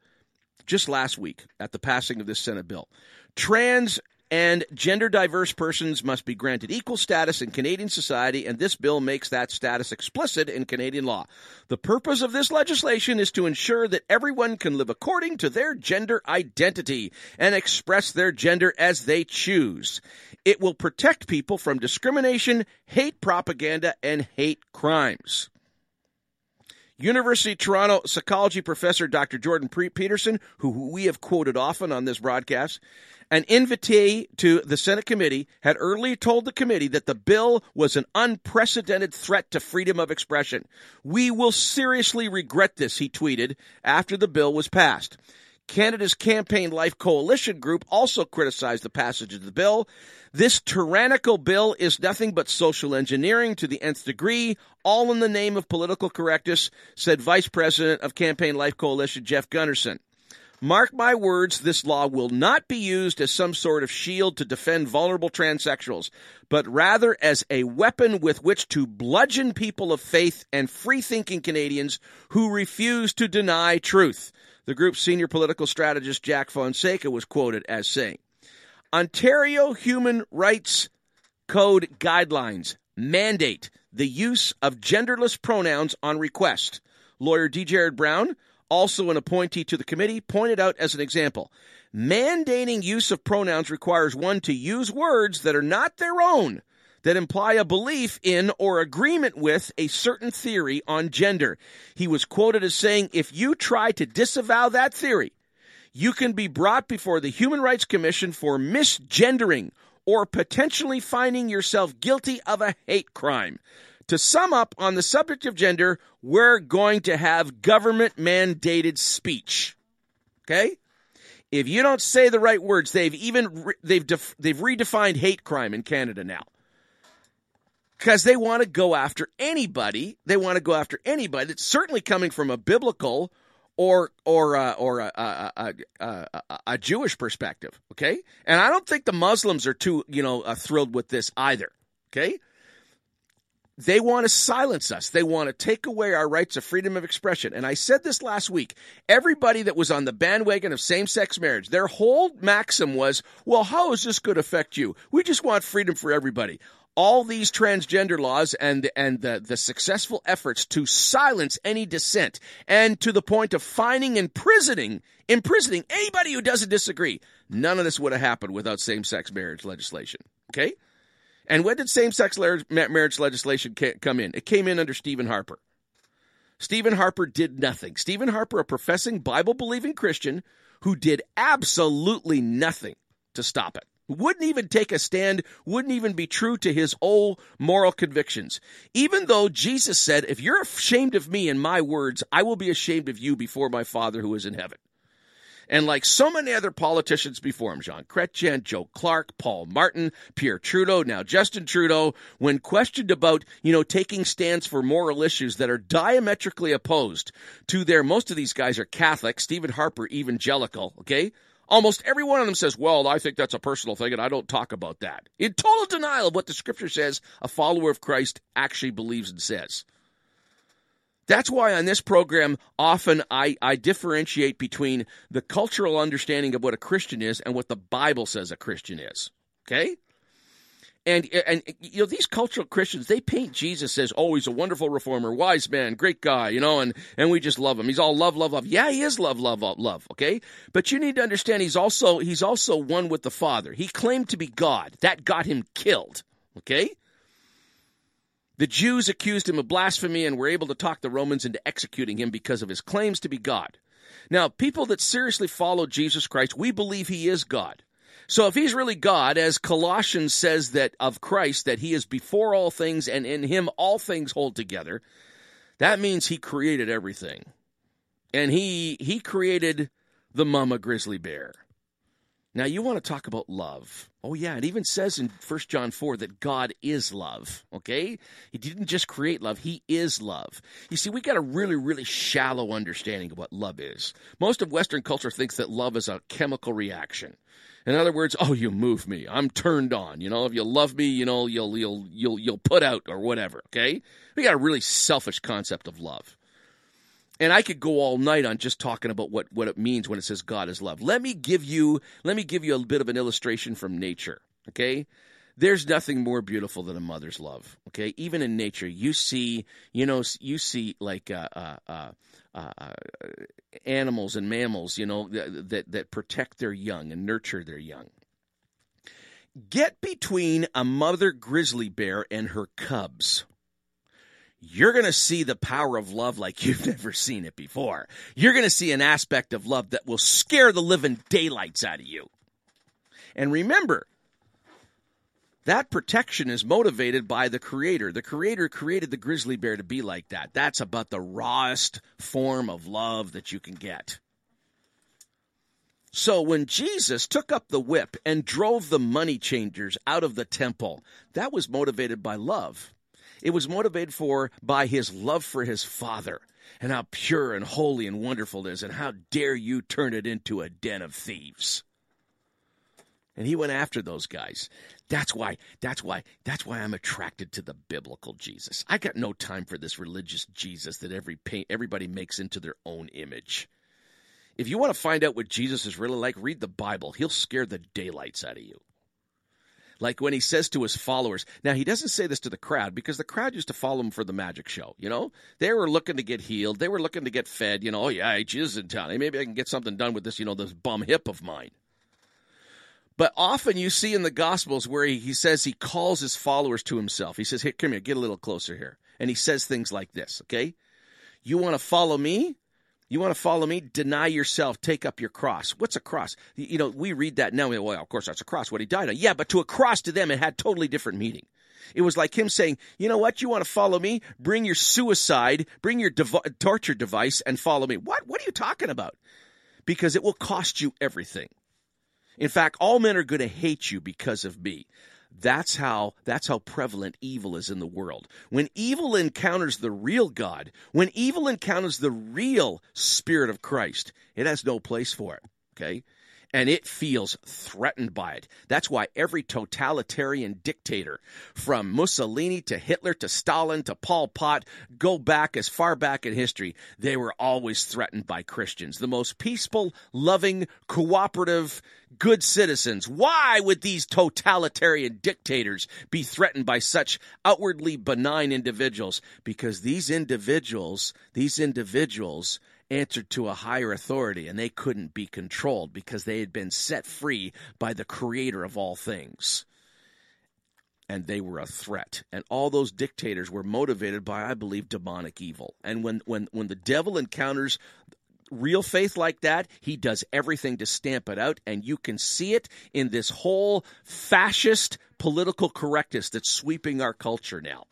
just last week at the passing of this Senate bill. Trans and gender diverse persons must be granted equal status in Canadian society, and this bill makes that status explicit in Canadian law. The purpose of this legislation is to ensure that everyone can live according to their gender identity and express their gender as they choose. It will protect people from discrimination, hate propaganda, and hate crimes. University of Toronto psychology professor Dr. Jordan Peterson, who we have quoted often on this broadcast, an invitee to the Senate committee had earlier told the committee that the bill was an unprecedented threat to freedom of expression. We will seriously regret this, he tweeted after the bill was passed. Canada's Campaign Life Coalition group also criticized the passage of the bill. This tyrannical bill is nothing but social engineering to the nth degree, all in the name of political correctness, said Vice President of Campaign Life Coalition Jeff Gunnarson. Mark my words, this law will not be used as some sort of shield to defend vulnerable transsexuals, but rather as a weapon with which to bludgeon people of faith and free thinking Canadians who refuse to deny truth. The group's senior political strategist Jack Fonseca was quoted as saying Ontario Human Rights Code guidelines mandate the use of genderless pronouns on request. Lawyer D. Jared Brown, also an appointee to the committee, pointed out as an example mandating use of pronouns requires one to use words that are not their own that imply a belief in or agreement with a certain theory on gender. He was quoted as saying, If you try to disavow that theory, you can be brought before the Human Rights Commission for misgendering or potentially finding yourself guilty of a hate crime. To sum up on the subject of gender, we're going to have government mandated speech. Okay? If you don't say the right words, they've even re- they've def- they've redefined hate crime in Canada now. Cuz they want to go after anybody. They want to go after anybody. It's certainly coming from a biblical or or uh, or a, a, a, a, Jewish perspective, okay? And I don't think the Muslims are too, you know, uh, thrilled with this either, okay? They want to silence us. They want to take away our rights of freedom of expression. And I said this last week. Everybody that was on the bandwagon of same sex marriage, their whole maxim was, well, how is this going to affect you? We just want freedom for everybody. All these transgender laws and, and the, the successful efforts to silence any dissent and to the point of fining and imprisoning, imprisoning anybody who doesn't disagree. None of this would have happened without same sex marriage legislation. Okay? And when did same sex marriage legislation come in? It came in under Stephen Harper. Stephen Harper did nothing. Stephen Harper, a professing Bible believing Christian who did absolutely nothing to stop it. Wouldn't even take a stand, wouldn't even be true to his old moral convictions. Even though Jesus said, If you're ashamed of me and my words, I will be ashamed of you before my Father who is in heaven. And like so many other politicians before him, Jean Chrétien, Joe Clark, Paul Martin, Pierre Trudeau, now Justin Trudeau, when questioned about, you know, taking stands for moral issues that are diametrically opposed to their, most of these guys are Catholic, Stephen Harper, evangelical, okay? Almost every one of them says, well, I think that's a personal thing and I don't talk about that. In total denial of what the scripture says a follower of Christ actually believes and says. That's why on this program, often I, I differentiate between the cultural understanding of what a Christian is and what the Bible says a Christian is. Okay? And, and you know these cultural Christians they paint Jesus as oh he's a wonderful reformer wise man great guy you know and and we just love him. He's all love love love. Yeah he is love love love okay? But you need to understand he's also he's also one with the Father. He claimed to be God. That got him killed okay the Jews accused him of blasphemy and were able to talk the Romans into executing him because of his claims to be God. Now, people that seriously follow Jesus Christ, we believe he is God. So if he's really God, as Colossians says that of Christ, that he is before all things and in him all things hold together, that means he created everything. And he he created the mama grizzly bear. Now you want to talk about love. Oh yeah, it even says in 1 John 4 that God is love, okay? He didn't just create love, he is love. You see, we got a really really shallow understanding of what love is. Most of western culture thinks that love is a chemical reaction. In other words, oh, you move me. I'm turned on. You know, if you love me, you know, you'll you'll you'll you'll put out or whatever, okay? We got a really selfish concept of love. And I could go all night on just talking about what, what it means when it says God is love. Let me give you let me give you a bit of an illustration from nature. Okay? There's nothing more beautiful than a mother's love. Okay? Even in nature, you see, you know, you see like uh, uh, uh, uh animals and mammals, you know, that that protect their young and nurture their young. Get between a mother grizzly bear and her cubs you're going to see the power of love like you've never seen it before. You're going to see an aspect of love that will scare the living daylights out of you. And remember, that protection is motivated by the creator. The creator created the grizzly bear to be like that. That's about the rawest form of love that you can get. So when Jesus took up the whip and drove the money changers out of the temple, that was motivated by love. It was motivated for by his love for his father and how pure and holy and wonderful it is, and how dare you turn it into a den of thieves. And he went after those guys. That's why, that's why, that's why I'm attracted to the biblical Jesus. I got no time for this religious Jesus that every everybody makes into their own image. If you want to find out what Jesus is really like, read the Bible. He'll scare the daylights out of you. Like when he says to his followers, now he doesn't say this to the crowd because the crowd used to follow him for the magic show, you know? They were looking to get healed. They were looking to get fed, you know, oh yeah, Jesus in town. Maybe I can get something done with this, you know, this bum hip of mine. But often you see in the Gospels where he, he says he calls his followers to himself. He says, Here, come here, get a little closer here. And he says things like this, okay? You want to follow me? You want to follow me? Deny yourself. Take up your cross. What's a cross? You know, we read that now. Well, of course, that's a cross. What he died on. Yeah, but to a cross to them, it had totally different meaning. It was like him saying, you know what? You want to follow me? Bring your suicide, bring your dev- torture device and follow me. What? What are you talking about? Because it will cost you everything. In fact, all men are going to hate you because of me. That's how that's how prevalent evil is in the world. When evil encounters the real God, when evil encounters the real spirit of Christ, it has no place for it. Okay? And it feels threatened by it. That's why every totalitarian dictator, from Mussolini to Hitler to Stalin to Pol Pot, go back as far back in history, they were always threatened by Christians. The most peaceful, loving, cooperative, good citizens. Why would these totalitarian dictators be threatened by such outwardly benign individuals? Because these individuals, these individuals, answered to a higher authority and they couldn't be controlled because they had been set free by the creator of all things. And they were a threat. And all those dictators were motivated by, I believe, demonic evil. And when, when, when the devil encounters real faith like that, he does everything to stamp it out. And you can see it in this whole fascist political correctness that's sweeping our culture now.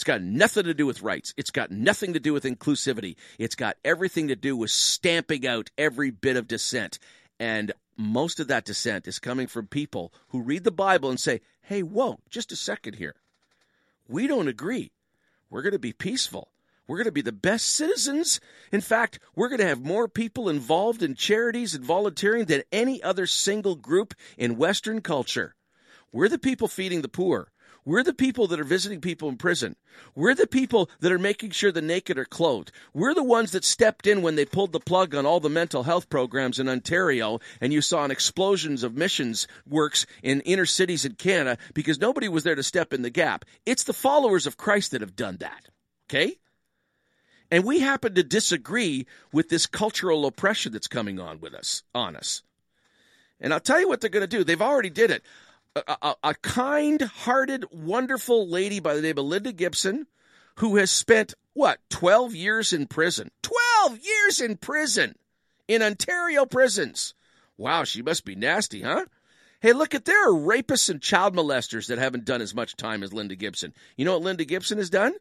It's got nothing to do with rights. It's got nothing to do with inclusivity. It's got everything to do with stamping out every bit of dissent. And most of that dissent is coming from people who read the Bible and say, hey, whoa, just a second here. We don't agree. We're going to be peaceful. We're going to be the best citizens. In fact, we're going to have more people involved in charities and volunteering than any other single group in Western culture. We're the people feeding the poor. We're the people that are visiting people in prison. We're the people that are making sure the naked are clothed. We're the ones that stepped in when they pulled the plug on all the mental health programs in Ontario and you saw an explosions of missions works in inner cities in Canada because nobody was there to step in the gap. It's the followers of Christ that have done that. Okay? And we happen to disagree with this cultural oppression that's coming on with us, on us. And I'll tell you what they're going to do. They've already did it a, a, kind hearted, wonderful lady by the name of Linda Gibbons who has spent, what, 12 years in prison? 12 years in prison in Ontario prisons. Wow, she must be nasty, huh? Hey, look at there are rapists and child molesters that haven't done as much time as Linda Gibbons. You know what Linda Gibbons has done?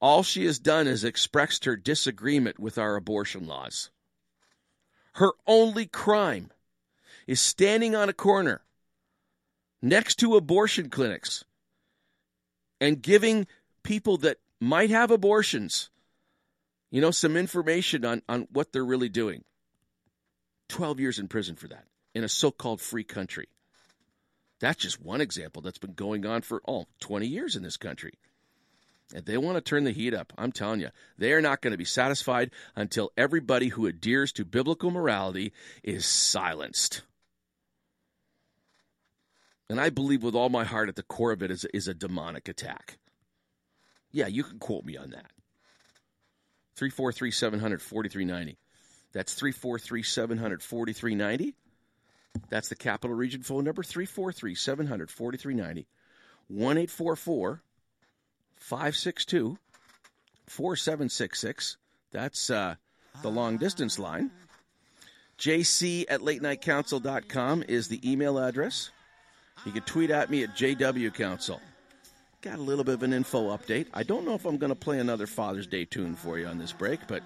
All she has done is expressed her disagreement with our abortion laws. Her only crime is standing on a corner next to abortion clinics and giving people that might have abortions, you know, some information on, on what they're really doing. 12 years in prison for that in a so called free country. That's just one example that's been going on for, oh, 20 years in this country. And they want to turn the heat up. I'm telling you, they are not going to be satisfied until everybody who adheres to biblical morality is silenced. And I believe with all my heart at the core of it is, is a demonic attack. Yeah, you can quote me on that. 343 700 4390. That's 343 700 4390. That's the Capital Region phone number 343 700 4390. 1 562 4766. That's uh, the long distance line. JC at late night latenightcouncil.com is the email address. You can tweet at me at JW Council. Got a little bit of an info update. I don't know if I'm going to play another Father's Day tune for you on this break, but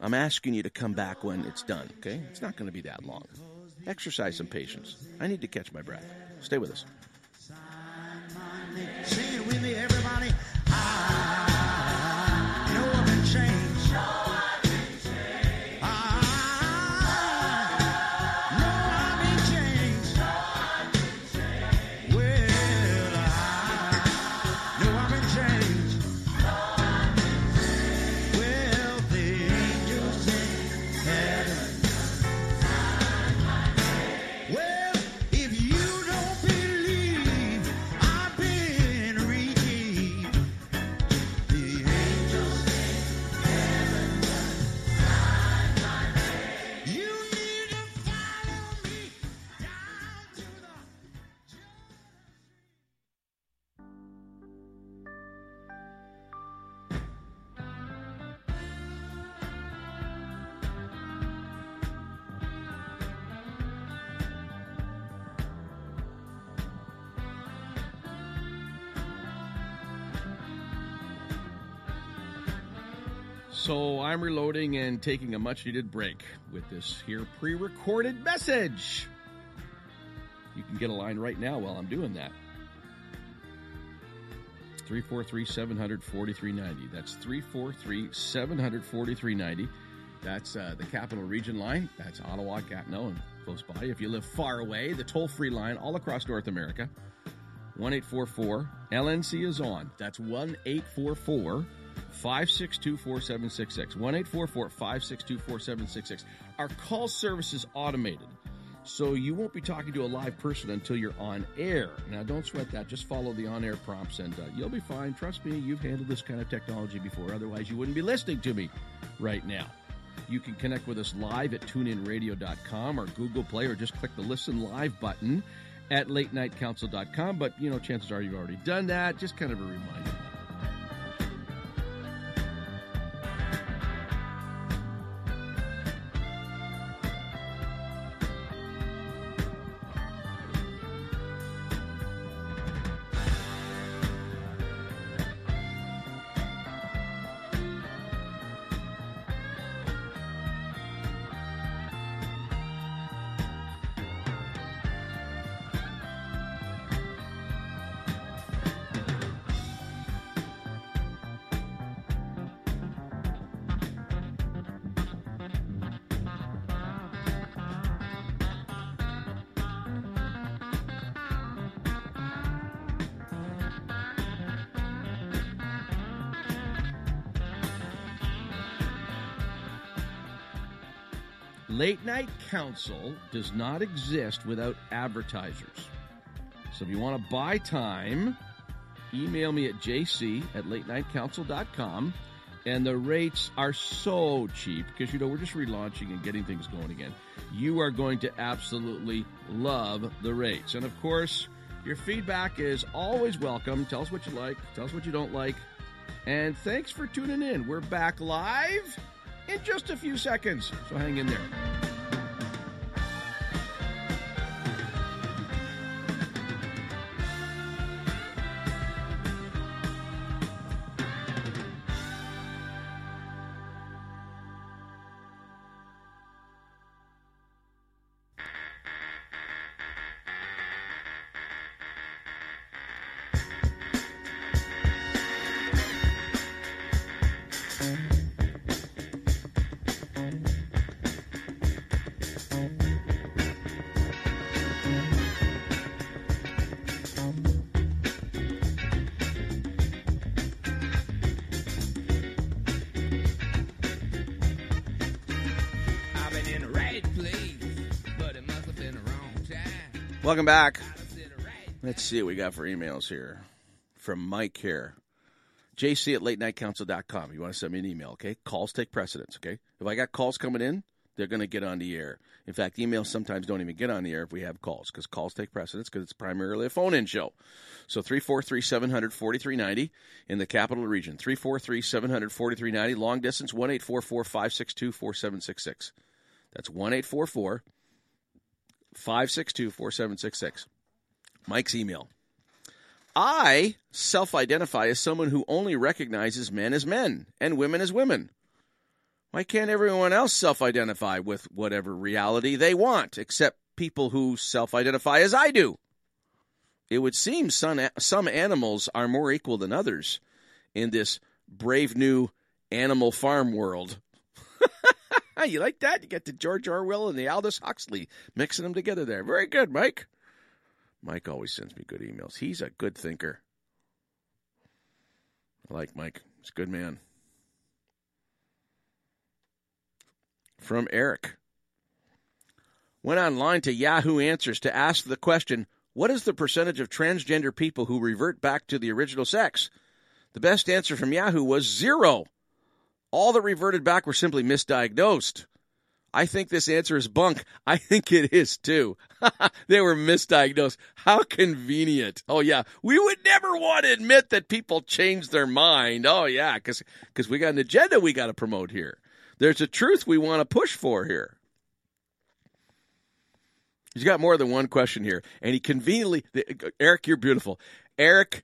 I'm asking you to come back when it's done, okay? It's not going to be that long. Exercise some patience. I need to catch my breath. Stay with us. I'm reloading and taking a much needed break with this here pre recorded message. You can get a line right now while I'm doing that. 343 700 4390. That's 343 700 4390. That's uh, the Capital Region line. That's Ottawa, Gatineau, and close by. If you live far away, the toll free line all across North America. 1 844 LNC is on. That's 1 844 562 4766. 1 844 562 4766. Our call service is automated. So you won't be talking to a live person until you're on air. Now, don't sweat that. Just follow the on air prompts and uh, you'll be fine. Trust me, you've handled this kind of technology before. Otherwise, you wouldn't be listening to me right now. You can connect with us live at tuneinradio.com or Google Play or just click the listen live button at latenightcouncil.com. But, you know, chances are you've already done that. Just kind of a reminder. Council does not exist without advertisers. So if you want to buy time, email me at jc at latenightcouncil.com. And the rates are so cheap because, you know, we're just relaunching and getting things going again. You are going to absolutely love the rates. And of course, your feedback is always welcome. Tell us what you like, tell us what you don't like. And thanks for tuning in. We're back live in just a few seconds. So hang in there. Welcome back. Let's see what we got for emails here. From Mike here. JC at latenightcouncil.com. You want to send me an email, okay? Calls take precedence, okay? If I got calls coming in, they're going to get on the air. In fact, emails sometimes don't even get on the air if we have calls because calls take precedence because it's primarily a phone in show. So 343 700 4390 in the capital region. 343 700 4390. Long distance 1 844 562 4766. That's 1 844 562 4766. Mike's email. I self identify as someone who only recognizes men as men and women as women. Why can't everyone else self identify with whatever reality they want, except people who self identify as I do? It would seem some, some animals are more equal than others in this brave new animal farm world. You like that? You get the George Orwell and the Aldous Huxley mixing them together there. Very good, Mike. Mike always sends me good emails. He's a good thinker. I like Mike. He's a good man. From Eric. Went online to Yahoo Answers to ask the question What is the percentage of transgender people who revert back to the original sex? The best answer from Yahoo was zero. All that reverted back were simply misdiagnosed. I think this answer is bunk. I think it is too. they were misdiagnosed. How convenient. Oh, yeah. We would never want to admit that people change their mind. Oh, yeah, because we got an agenda we got to promote here. There's a truth we want to push for here. He's got more than one question here. And he conveniently, Eric, you're beautiful. Eric,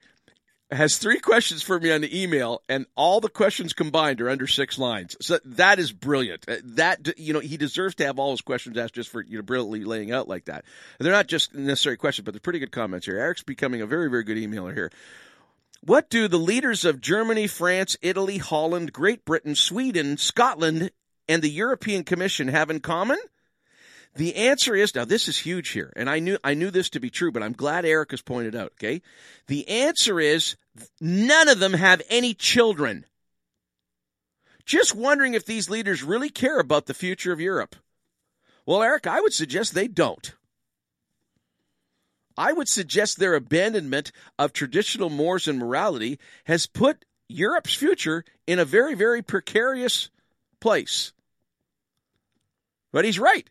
has three questions for me on the email, and all the questions combined are under six lines. So that is brilliant. Uh, That you know, he deserves to have all his questions asked just for you know brilliantly laying out like that. And they're not just necessary questions, but they're pretty good comments here. Eric's becoming a very very good emailer here. What do the leaders of Germany, France, Italy, Holland, Great Britain, Sweden, Scotland, and the European Commission have in common? The answer is now this is huge here, and I knew I knew this to be true, but I'm glad Eric has pointed out. Okay, the answer is none of them have any children. Just wondering if these leaders really care about the future of Europe. Well, Eric, I would suggest they don't. I would suggest their abandonment of traditional mores and morality has put Europe's future in a very, very precarious place. But he's right.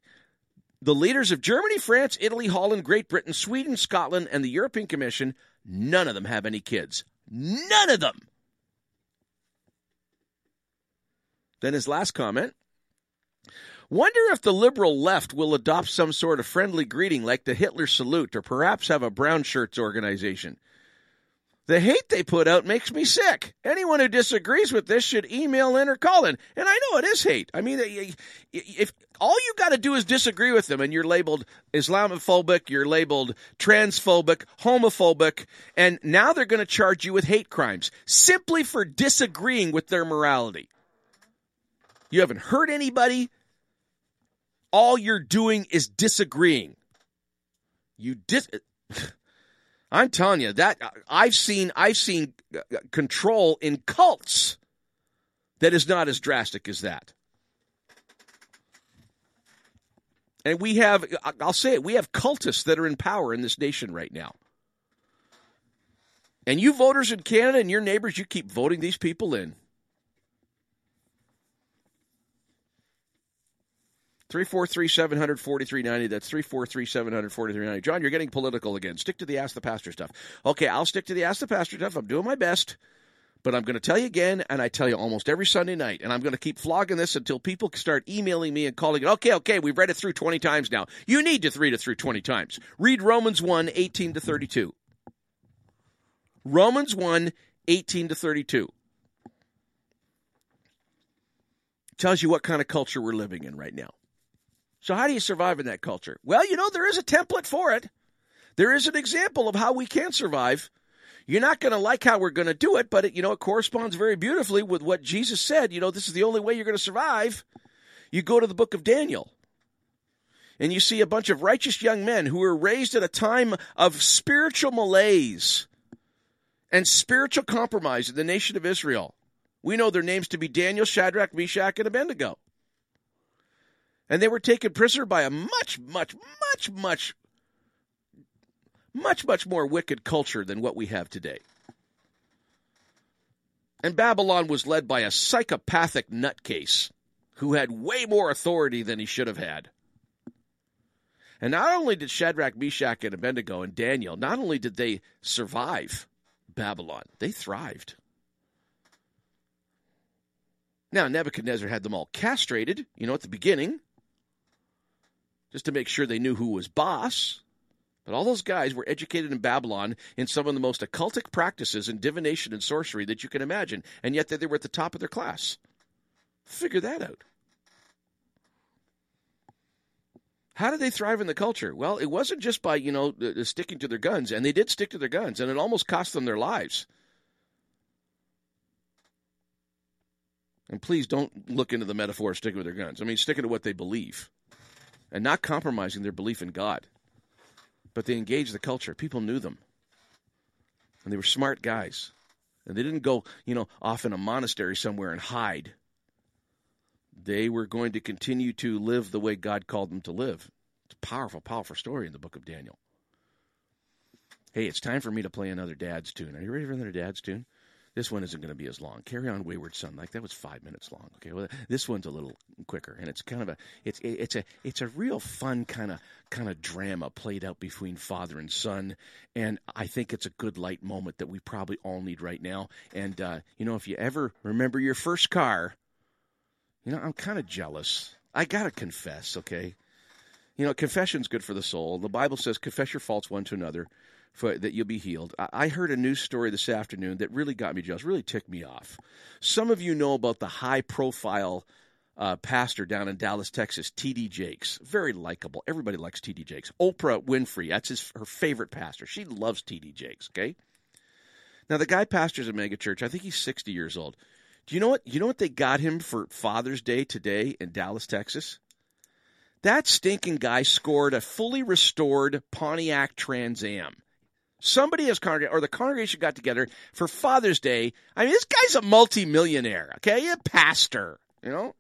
The leaders of Germany, France, Italy, Holland, Great Britain, Sweden, Scotland, and the European Commission, none of them have any kids. None of them. Then his last comment. Wonder if the liberal left will adopt some sort of friendly greeting like the Hitler salute or perhaps have a brown shirts organization. The hate they put out makes me sick. Anyone who disagrees with this should email in or call in. And I know it is hate. I mean, if all you got to do is disagree with them and you're labeled Islamophobic, you're labeled transphobic, homophobic, and now they're going to charge you with hate crimes simply for disagreeing with their morality. You haven't hurt anybody. All you're doing is disagreeing. You dis. I'm telling you that I've seen I've seen uh, control in cults that is not as drastic as that. And we have I'll say it, we have cultists that are in power in this nation right now. And you voters in Canada and your neighbors, you keep voting these people in. 343 743 That's 343 743 John, you're getting political again. Stick to the Ask the Pastor stuff. Okay, I'll stick to the Ask the Pastor stuff. I'm doing my best. But I'm going to tell you again, and I tell you almost every Sunday night, and I'm going to keep flogging this until people start emailing me and calling it, okay, okay, we've read it through 20 times now. You need to read it through 20 times. Read Romans 1, 18 to 32. Romans 1, 18 to 32. Tells you what kind of culture we're living in right now. So, how do you survive in that culture? Well, you know, there is a template for it. There is an example of how we can survive. You're not going to like how we're going to do it, but it, you know, it corresponds very beautifully with what Jesus said. You know, this is the only way you're going to survive. You go to the book of Daniel, and you see a bunch of righteous young men who were raised at a time of spiritual malaise and spiritual compromise in the nation of Israel. We know their names to be Daniel, Shadrach, Meshach, and Abednego and they were taken prisoner by a much, much, much, much, much, much more wicked culture than what we have today. And Babylon was led by a psychopathic nutcase who had way more authority than he should have had. And not only did Shadrach, Meshach, and Abednego and Daniel, not only did they survive Babylon, they thrived. Now, Nebuchadnezzar had them all castrated, you know, at the beginning just to make sure they knew who was boss. But all those guys were educated in Babylon in some of the most occultic practices in divination and sorcery that you can imagine, and yet they were at the top of their class. Figure that out. How did they thrive in the culture? Well, it wasn't just by, you know, uh, uh, sticking to their guns, and they did stick to their guns, and it almost cost them their lives. And please don't look into the metaphor of sticking with their guns. I mean, sticking to what they believe and not compromising their belief in God. But they engaged the culture. People knew them. And they were smart guys. And they didn't go, you know, off in a monastery somewhere and hide. They were going to continue to live the way God called them to live. It's a powerful, powerful story in the book of Daniel. Hey, it's time for me to play another dad's tune. Are you ready for another dad's tune? This one isn't going to be as long. Carry on, Wayward Son. Like that was five minutes long. Okay, well, this one's a little quicker, and it's kind of a it's it's a it's a real fun kind of kind of drama played out between father and son, and I think it's a good light moment that we probably all need right now. And uh, you know, if you ever remember your first car, you know, I'm kind of jealous. I gotta confess, okay. You know, confession's good for the soul. The Bible says, confess your faults one to another for, that you'll be healed. I, heard a news story this afternoon that really got me jealous, really ticked me off. Some of you know about the high profile uh, pastor down in Dallas, Texas, T.D. Jakes. Very likable. Everybody likes T.D. Jakes. Oprah Winfrey, that's his, her favorite pastor. She loves T.D. Jakes, okay? Now, the guy pastors a megachurch. I think he's 60 years old. Do you know what? You know what they got him for Father's Day today in Dallas, Texas? That stinking guy scored a fully restored Pontiac Trans Am. Somebody has congregation or the congregation got together for Father's Day. I mean, this guy's a multimillionaire, okay? A pastor, you know?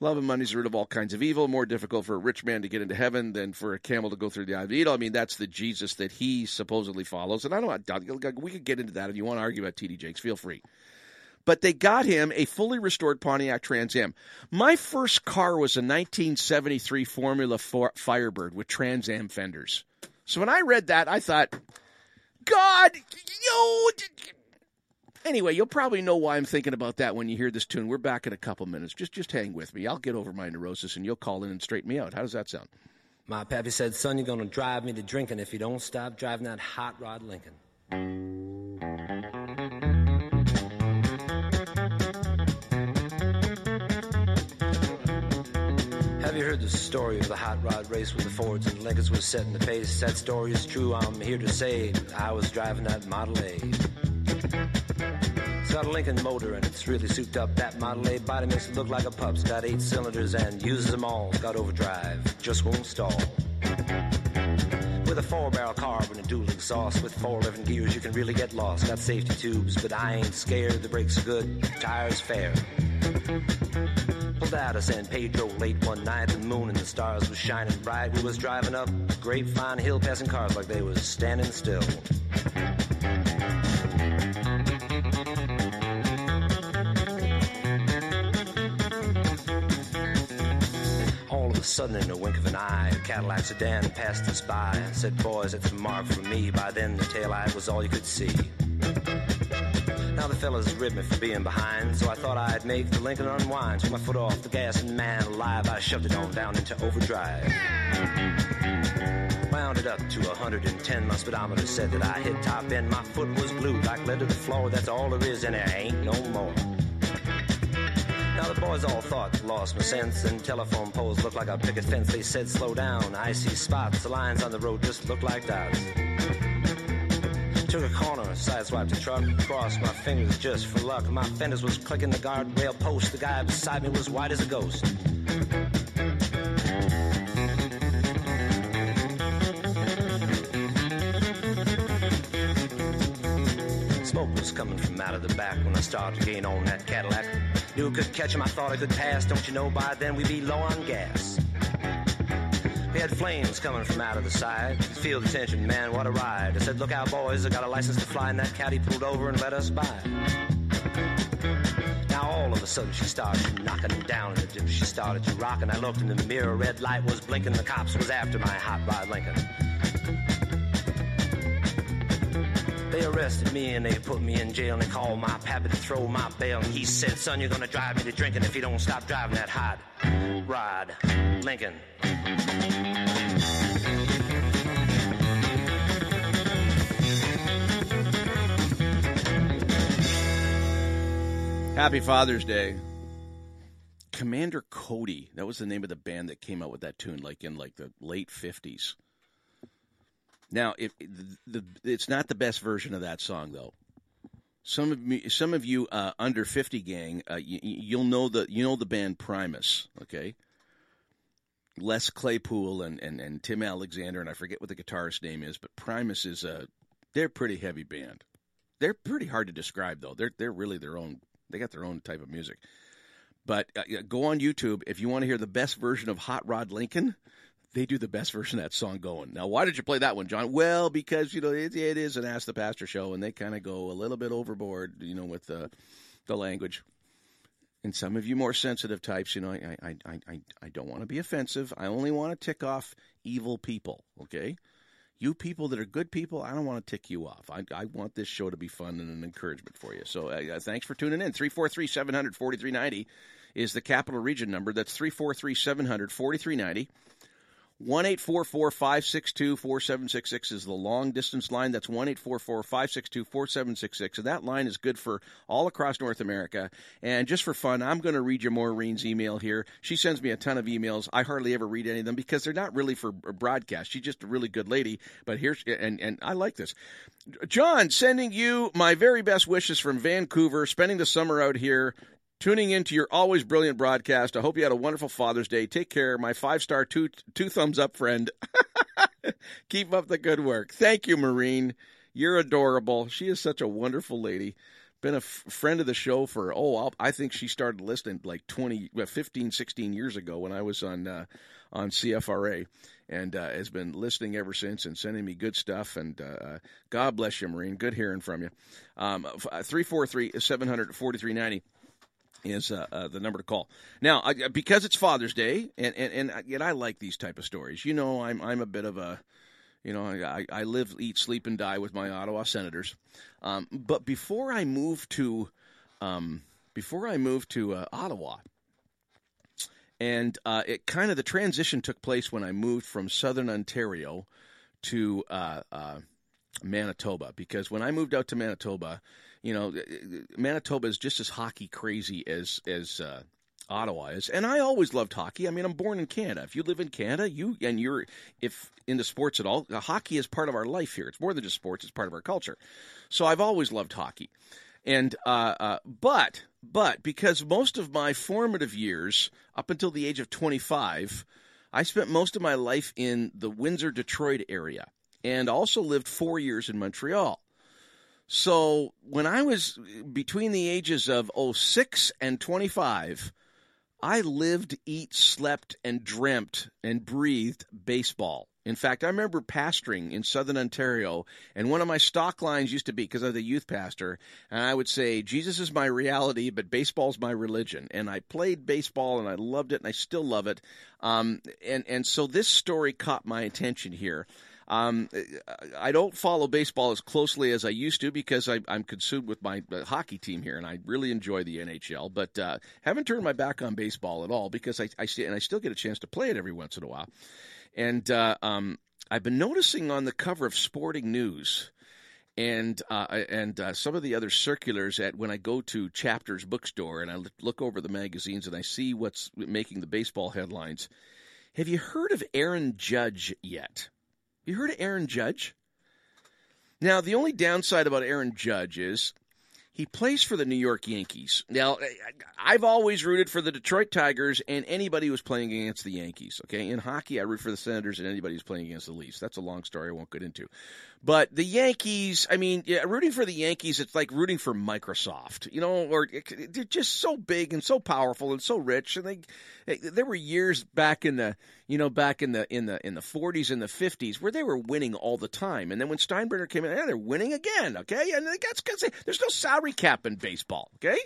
Love and money is the root of all kinds of evil. More difficult for a rich man to get into heaven than for a camel to go through the eye of the needle. I mean, that's the Jesus that he supposedly follows. And I don't. We could get into that if you want to argue about TD Jakes. Feel free. But they got him a fully restored Pontiac Trans Am. My first car was a 1973 Formula Firebird with Trans Am fenders. So when I read that, I thought, God, yo. Anyway, you'll probably know why I'm thinking about that when you hear this tune. We're back in a couple minutes. Just just hang with me. I'll get over my neurosis and you'll call in and straighten me out. How does that sound? My pappy said, son, you're going to drive me to drinking if you don't stop driving that hot rod Lincoln. You heard the story of the hot rod race with the Fords and Lincolns was setting the pace? That story is true, I'm here to say. I was driving that Model A. It's got a Lincoln motor and it's really souped up. That Model A body makes it look like a pup's got eight cylinders and uses them all. Got overdrive, just won't stall. With a four barrel carb and a dual exhaust with four living gears, you can really get lost. Got safety tubes, but I ain't scared. The brakes are good, tires fair. Pulled out of San Pedro late one night, the moon and the stars was shining bright. We was driving up a Grapevine Hill, passing cars like they was standing still. All of a sudden, in a wink of an eye, a Cadillac sedan passed us by and said, Boys, it's a mark for me. By then, the taillight was all you could see. Now the fellas ribbed me for being behind, so I thought I'd make the Lincoln unwind. Took my foot off the gas, and man alive, I shoved it on down into overdrive. Wound it up to 110. My speedometer said that I hit top end. My foot was glued like lead to the floor. That's all there is, and there ain't no more. Now the boys all thought lost my sense, and telephone poles looked like a picket fence. They said slow down, I see spots. The lines on the road just look like dots. Took a corner, sideswiped a truck, crossed my fingers just for luck. My fenders was clicking the guardrail post. The guy beside me was white as a ghost. Smoke was coming from out of the back when I started to gain on that Cadillac. Knew I could catch him, I thought I could pass. Don't you know by then we'd be low on gas? We had flames coming from out of the side. Feel the tension, man, what a ride. I said, look out, boys, I got a license to fly, and that caddy pulled over and let us by. Now all of a sudden she started knocking him down in the dip. She started to rock, and I looked in the mirror. Red light was blinking. The cops was after my hot rod Lincoln. They arrested me and they put me in jail and they called my pappy to throw my bail. And he said, son, you're gonna drive me to drinking if you don't stop driving that hot rod Lincoln. Happy Father's Day. Commander Cody. That was the name of the band that came out with that tune, like in like the late fifties. Now, if the, it's not the best version of that song, though. Some of me, some of you uh, under fifty gang, uh, you, you'll know the you know the band Primus, okay? Les Claypool and, and, and Tim Alexander, and I forget what the guitarist name is, but Primus is a they're a pretty heavy band. They're pretty hard to describe though. They're they're really their own. They got their own type of music. But uh, go on YouTube if you want to hear the best version of Hot Rod Lincoln they do the best version of that song going. Now, why did you play that one, John? Well, because you know it, it is an Ask the Pastor show, and they kind of go a little bit overboard, you know, with the the language. And some of you more sensitive types, you know, I I I I, I don't want to be offensive. I only want to tick off evil people. Okay, you people that are good people, I don't want to tick you off. I I want this show to be fun and an encouragement for you. So uh, uh, thanks for tuning in. Three four three seven hundred forty three ninety is the capital region number. That's three four three seven hundred forty three ninety. One eight four four five six two four seven six six is the long distance line. That's one eight four four five six two four seven six six. So And that line is good for all across North America. And just for fun, I'm going to read you Maureen's email here. She sends me a ton of emails. I hardly ever read any of them because they're not really for broadcast. She's just a really good lady. But here's, and, and I like this. John, sending you my very best wishes from Vancouver, spending the summer out here tuning into your always brilliant broadcast. I hope you had a wonderful Father's Day. Take care, my five star two two thumbs up friend. Keep up the good work. Thank you, Marine. You're adorable. She is such a wonderful lady. Been a f- friend of the show for oh I'll, i think she started listening like 20 15 16 years ago when I was on uh, on CFRA and uh, has been listening ever since and sending me good stuff. And uh, God bless you, Marine. Good hearing from you. Um, 343 700 4390 is uh, uh, the number to call. Now, uh, because it's Father's Day, and, and and and I like these type of stories. You know, I'm I'm a bit of a, you know, I, I live, eat, sleep, and die with my Ottawa Senators. Um, but before I moved to, um, before I moved to uh, Ottawa, and uh, it kind of the transition took place when I moved from Southern Ontario to uh, Manitoba. Because when I moved out to Manitoba you know, Manitoba is just as hockey crazy as as uh, Ottawa is, and I always loved hockey. I mean, I'm born in Canada. If you live in Canada, you and you're if into sports at all, hockey is part of our life here. It's more than just sports; it's part of our culture. So I've always loved hockey, and uh, uh, but but because most of my formative years up until the age of 25, I spent most of my life in the Windsor, Detroit area, and also lived four years in Montreal. So when I was between the ages of 06 and 25, I lived, eat, slept, and dreamt and breathed baseball. In fact, I remember pastoring in Southern Ontario, and one of my stock lines used to be because I was a youth pastor, and I would say, Jesus is my reality, but baseball's my religion. And I played baseball, and I loved it, and I still love it. Um, and, and so this story caught my attention here. Um, I don't follow baseball as closely as I used to because I, am consumed with my uh, hockey team here, and I really enjoy the NHL. But uh, haven't turned my back on baseball at all because I, I and I still get a chance to play it every once in a while. And uh, um, I've been noticing on the cover of Sporting News and uh, and uh, some of the other circulars at when I go to Chapters Bookstore and I look over the magazines and I see what's making the baseball headlines. Have you heard of Aaron Judge yet? You heard of Aaron Judge? Now, the only downside about Aaron Judge is he plays for the New York Yankees. Now, I've always rooted for the Detroit Tigers and anybody who's playing against the Yankees. Okay, in hockey, I root for the Senators and anybody who's playing against the Leafs. That's a long story I won't get into. But the Yankees, I mean, yeah, rooting for the Yankees, it's like rooting for Microsoft, you know, or they're just so big and so powerful and so rich. And they, there were years back in the, you know, back in the in the in the 40s and the 50s where they were winning all the time. And then when Steinbrenner came in, yeah, they're winning again. Okay, and that's because there's no salary cap in baseball. Okay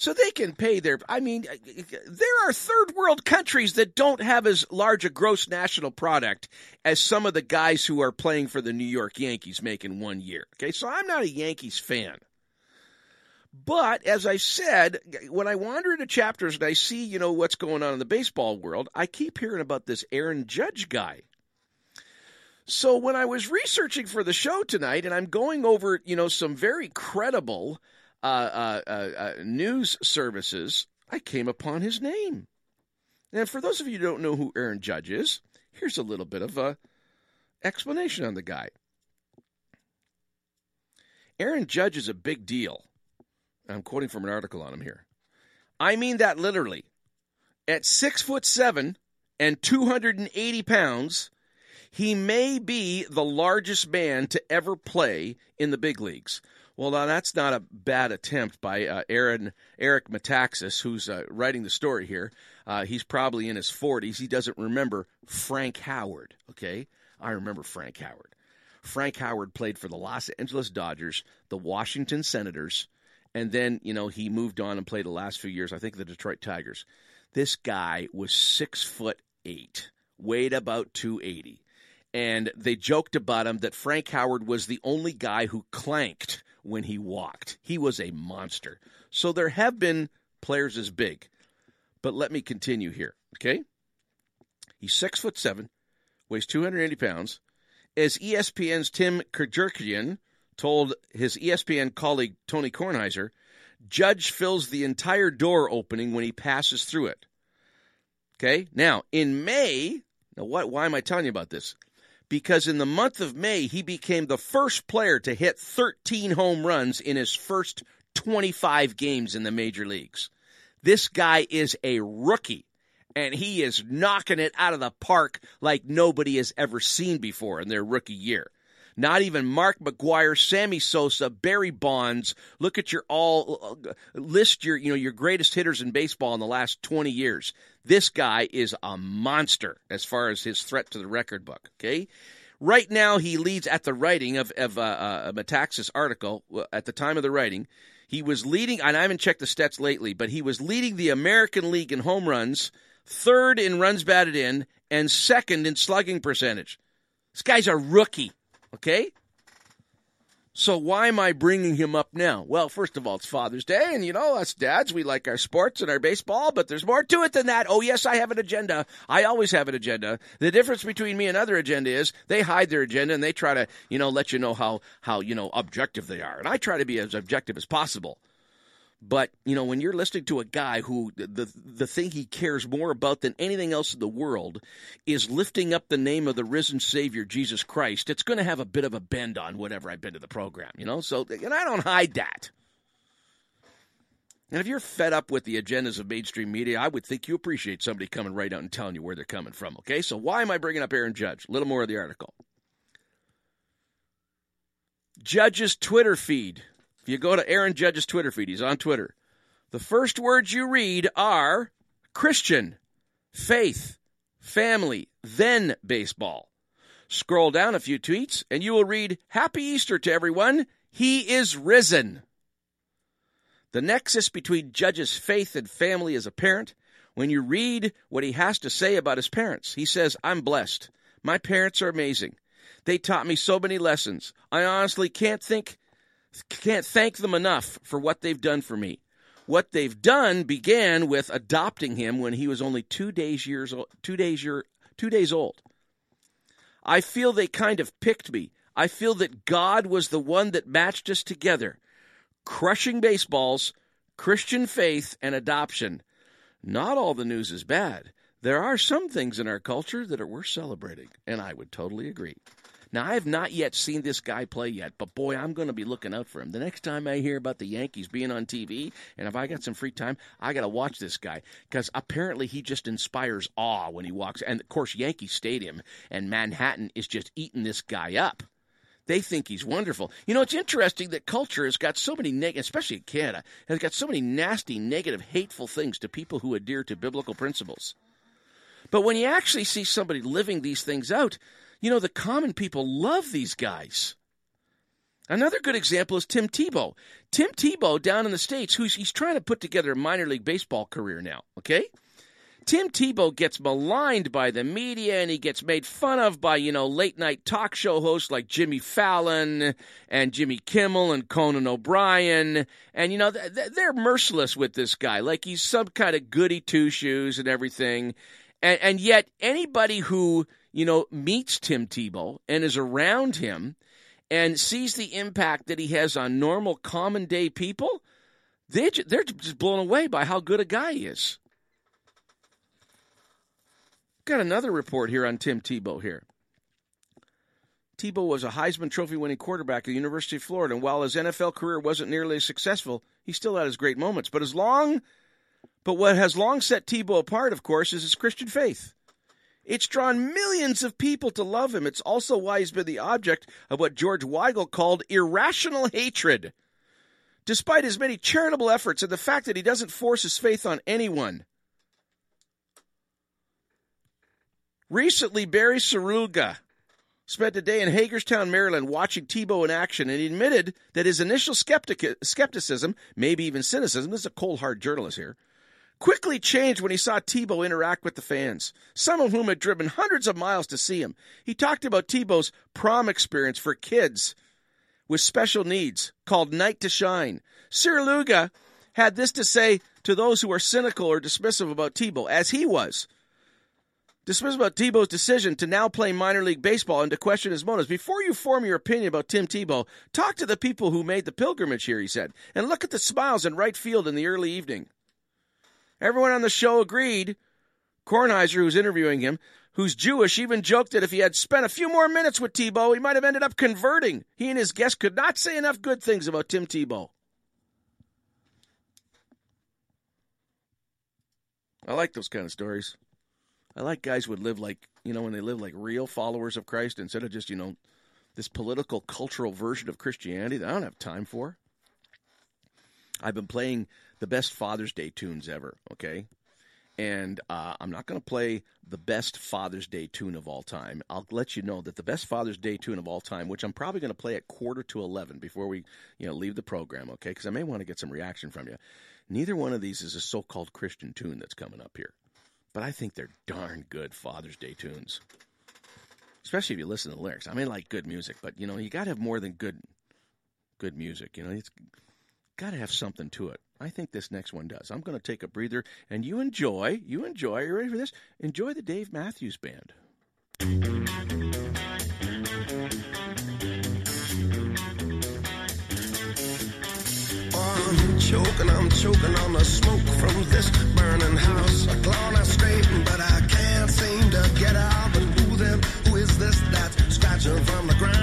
so they can pay their. I mean, uh, uh, there are third world countries that don't have as large a gross national product as some of the guys who are playing for the New York Yankees make in one year. Okay, so I'm not a Yankees fan. But as I said, when I wander into chapters and I see, you know, what's going on in the baseball world, I keep hearing about this Aaron Judge guy. So when I was researching for the show tonight and I'm going over, you know, some very credible uh, uh, uh, uh, news services, I came upon his name. And for those of you who don't know who Aaron Judge is, here's a little bit of a explanation on the guy. Aaron Judge is a big deal. I'm quoting from an article on him here. I mean that literally. At six foot seven and 280 pounds, he may be the largest man to ever play in the big leagues. Well, now that's not a bad attempt by uh, Aaron Eric Metaxas, who's uh, writing the story here. Uh, he's probably in his 40s. He doesn't remember Frank Howard. Okay, I remember Frank Howard. Frank Howard played for the Los Angeles Dodgers, the Washington Senators, and then you know he moved on and played the last few years. I think the Detroit Tigers. This guy was six foot eight, weighed about 280 and they joked about him that Frank Howard was the only guy who clanked when he walked. He was a monster. So there have been players as big. But let me continue here, okay? He's six foot seven, weighs 280 pounds. As ESPN's Tim Kurkjian told his ESPN colleague Tony Kornheiser, Judge fills the entire door opening when he passes through it. Okay? Now, in May, now what why am I telling you about this? Because in the month of May, he became the first player to hit 13 home runs in his first 25 games in the major leagues. This guy is a rookie and he is knocking it out of the park like nobody has ever seen before in their rookie year. Not even Mark McGwire, Sammy Sosa, Barry Bonds. Look at your all list your you know your greatest hitters in baseball in the last 20 years. This guy is a monster as far as his threat to the record book. Okay, right now he leads at the writing of of uh, uh, Metaxas article at the time of the writing. He was leading, and I haven't checked the stats lately, but he was leading the American League in home runs, third in runs batted in, and second in slugging percentage. This guy's a rookie. Okay? So why am I bringing him up now? Well, first of all, it's Father's Day, and you know, us dads, we like our sports and our baseball, but there's more to it than that. Oh, yes, I have an agenda. I always have an agenda. The difference between me and other agenda is they hide their agenda and they try to, you know, let you know how, how, you know, objective they are. And I try to be as objective as possible. But you know, when you're listening to a guy who the the thing he cares more about than anything else in the world is lifting up the name of the risen Savior Jesus Christ, it's going to have a bit of a bend on whatever I've been to the program. You know, so and I don't hide that. And if you're fed up with the agendas of mainstream media, I would think you appreciate somebody coming right out and telling you where they're coming from. Okay, so why am I bringing up Aaron Judge? A little more of the article. Judge's Twitter feed if you go to Aaron Judge's Twitter feed, he's on Twitter. The first words you read are Christian, faith, family, then baseball. Scroll down a few tweets and you will read Happy Easter to everyone. He is risen. The nexus between Judge's faith and family is apparent when you read what he has to say about his parents. He says, I'm blessed. My parents are amazing. They taught me so many lessons. I honestly can't think can't thank them enough for what they've done for me. What they've done began with adopting him when he was only two days years old, two days year, two days old. I feel they kind of picked me. I feel that God was the one that matched us together. Crushing baseballs, Christian faith, and adoption. Not all the news is bad. There are some things in our culture that are worth celebrating, and I would totally agree. Now, I have not yet seen this guy play yet, but boy, I'm going to be looking out for him. The next time I hear about the Yankees being on TV, and if I got some free time, I got to watch this guy because apparently he just inspires awe when he walks. And of course, Yankee Stadium and Manhattan is just eating this guy up. They think he's wonderful. You know, it's interesting that culture has got so many negative, especially in Canada, has got so many nasty, negative, hateful things to people who adhere to biblical principles. But when you actually see somebody living these things out, you know, the common people love these guys. Another good example is Tim Tebow. Tim Tebow down in the States, who's he's trying to put together a minor league baseball career now, okay? Tim Tebow gets maligned by the media and he gets made fun of by, you know, late night talk show hosts like Jimmy Fallon and Jimmy Kimmel and Conan O'Brien. And, you know, they're merciless with this guy. Like he's some kind of goody two shoes and everything. And, and yet, anybody who you know, meets Tim Tebow and is around him and sees the impact that he has on normal, common day people, they're, they're just blown away by how good a guy he is. Got another report here on Tim Tebow here. Tebow was a Heisman Trophy winning quarterback at the University of Florida, and while his NFL career wasn't nearly as successful, he still had his great moments. But as long but what has long set Tebow apart, of course, is his Christian faith. It's drawn millions of people to love him. It's also why he's been the object of what George Weigel called irrational hatred. Despite his many charitable efforts and the fact that he doesn't force his faith on anyone. Recently, Barry Svrluga spent a day in Hagerstown, Maryland, watching Tebow in action, and he admitted that his initial skeptic- skepticism, maybe even cynicism, this is a cold hard journalist here, quickly changed when he saw Tebow interact with the fans, some of whom had driven hundreds of miles to see him. He talked about Tebow's prom experience for kids with special needs called Night to Shine. Svrluga had this to say to those who are cynical or dismissive about Tebow, as he was. Dismiss about Tebow's decision to now play minor league baseball and to question his motives. Before you form your opinion about Tim Tebow, talk to the people who made the pilgrimage here, he said, and look at the smiles in right field in the early evening. Everyone on the show agreed. Kornheiser, who's interviewing him, who's Jewish, even joked that if he had spent a few more minutes with Tebow, he might have ended up converting. He and his guests could not say enough good things about Tim Tebow. I like those kind of stories. I like guys who would live like, you know, when they live like real followers of Christ instead of just, you know, this political, cultural version of Christianity that I don't have time for. I've been playing the best Father's Day tunes ever, okay? And uh, I'm not going to play the best Father's Day tune of all time. I'll let you know that the best Father's Day tune of all time, which I'm probably going to play at quarter to 11 before we, you know, leave the program, okay? Because I may want to get some reaction from you. Neither one of these is a so-called Christian tune that's coming up here, but I think they're darn good Father's Day tunes. Especially if you listen to the lyrics. I mean, like good music, but you know, you got to have more than good, good music. You know, it's got to have something to it. I think this next one does. I'm going to take a breather, and you enjoy. You enjoy. Are you ready for this? Enjoy the Dave Matthews Band. I'm choking, I'm choking on the smoke from this burning house. I claw I straighten, but I can't seem to get out. But who then? Who is this that's scratching from the ground?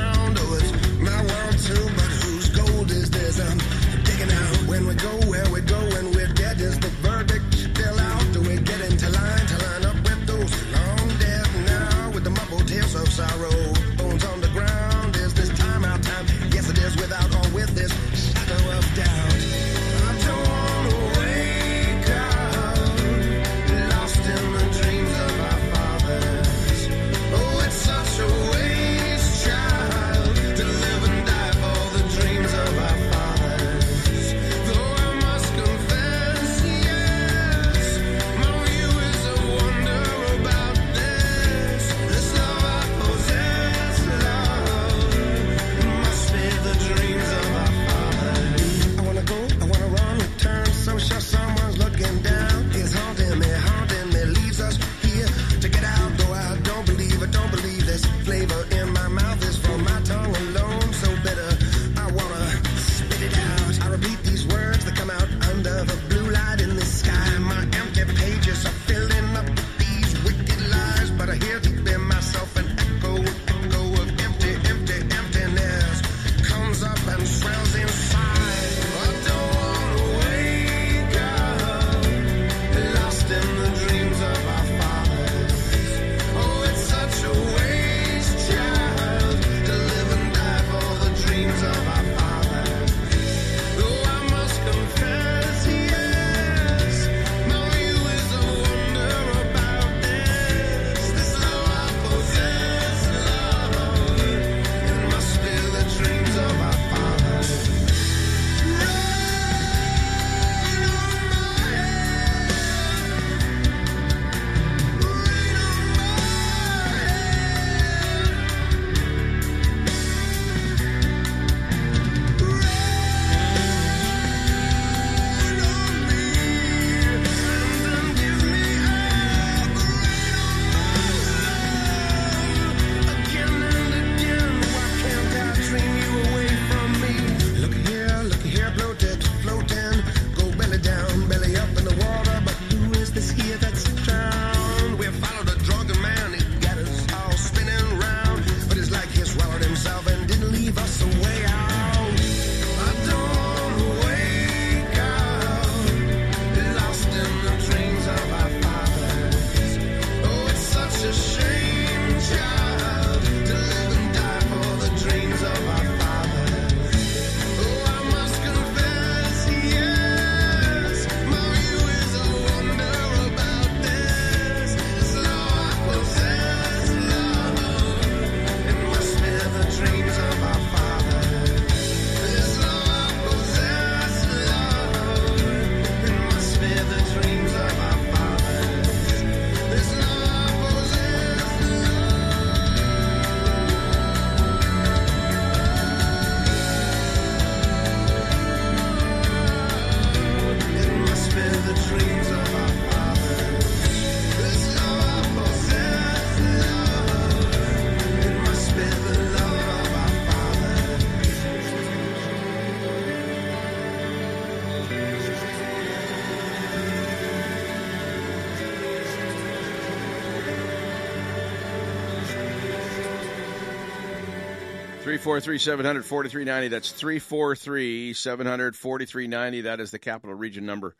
343 700 4390. That's 343 700 4390. That is the capital region number.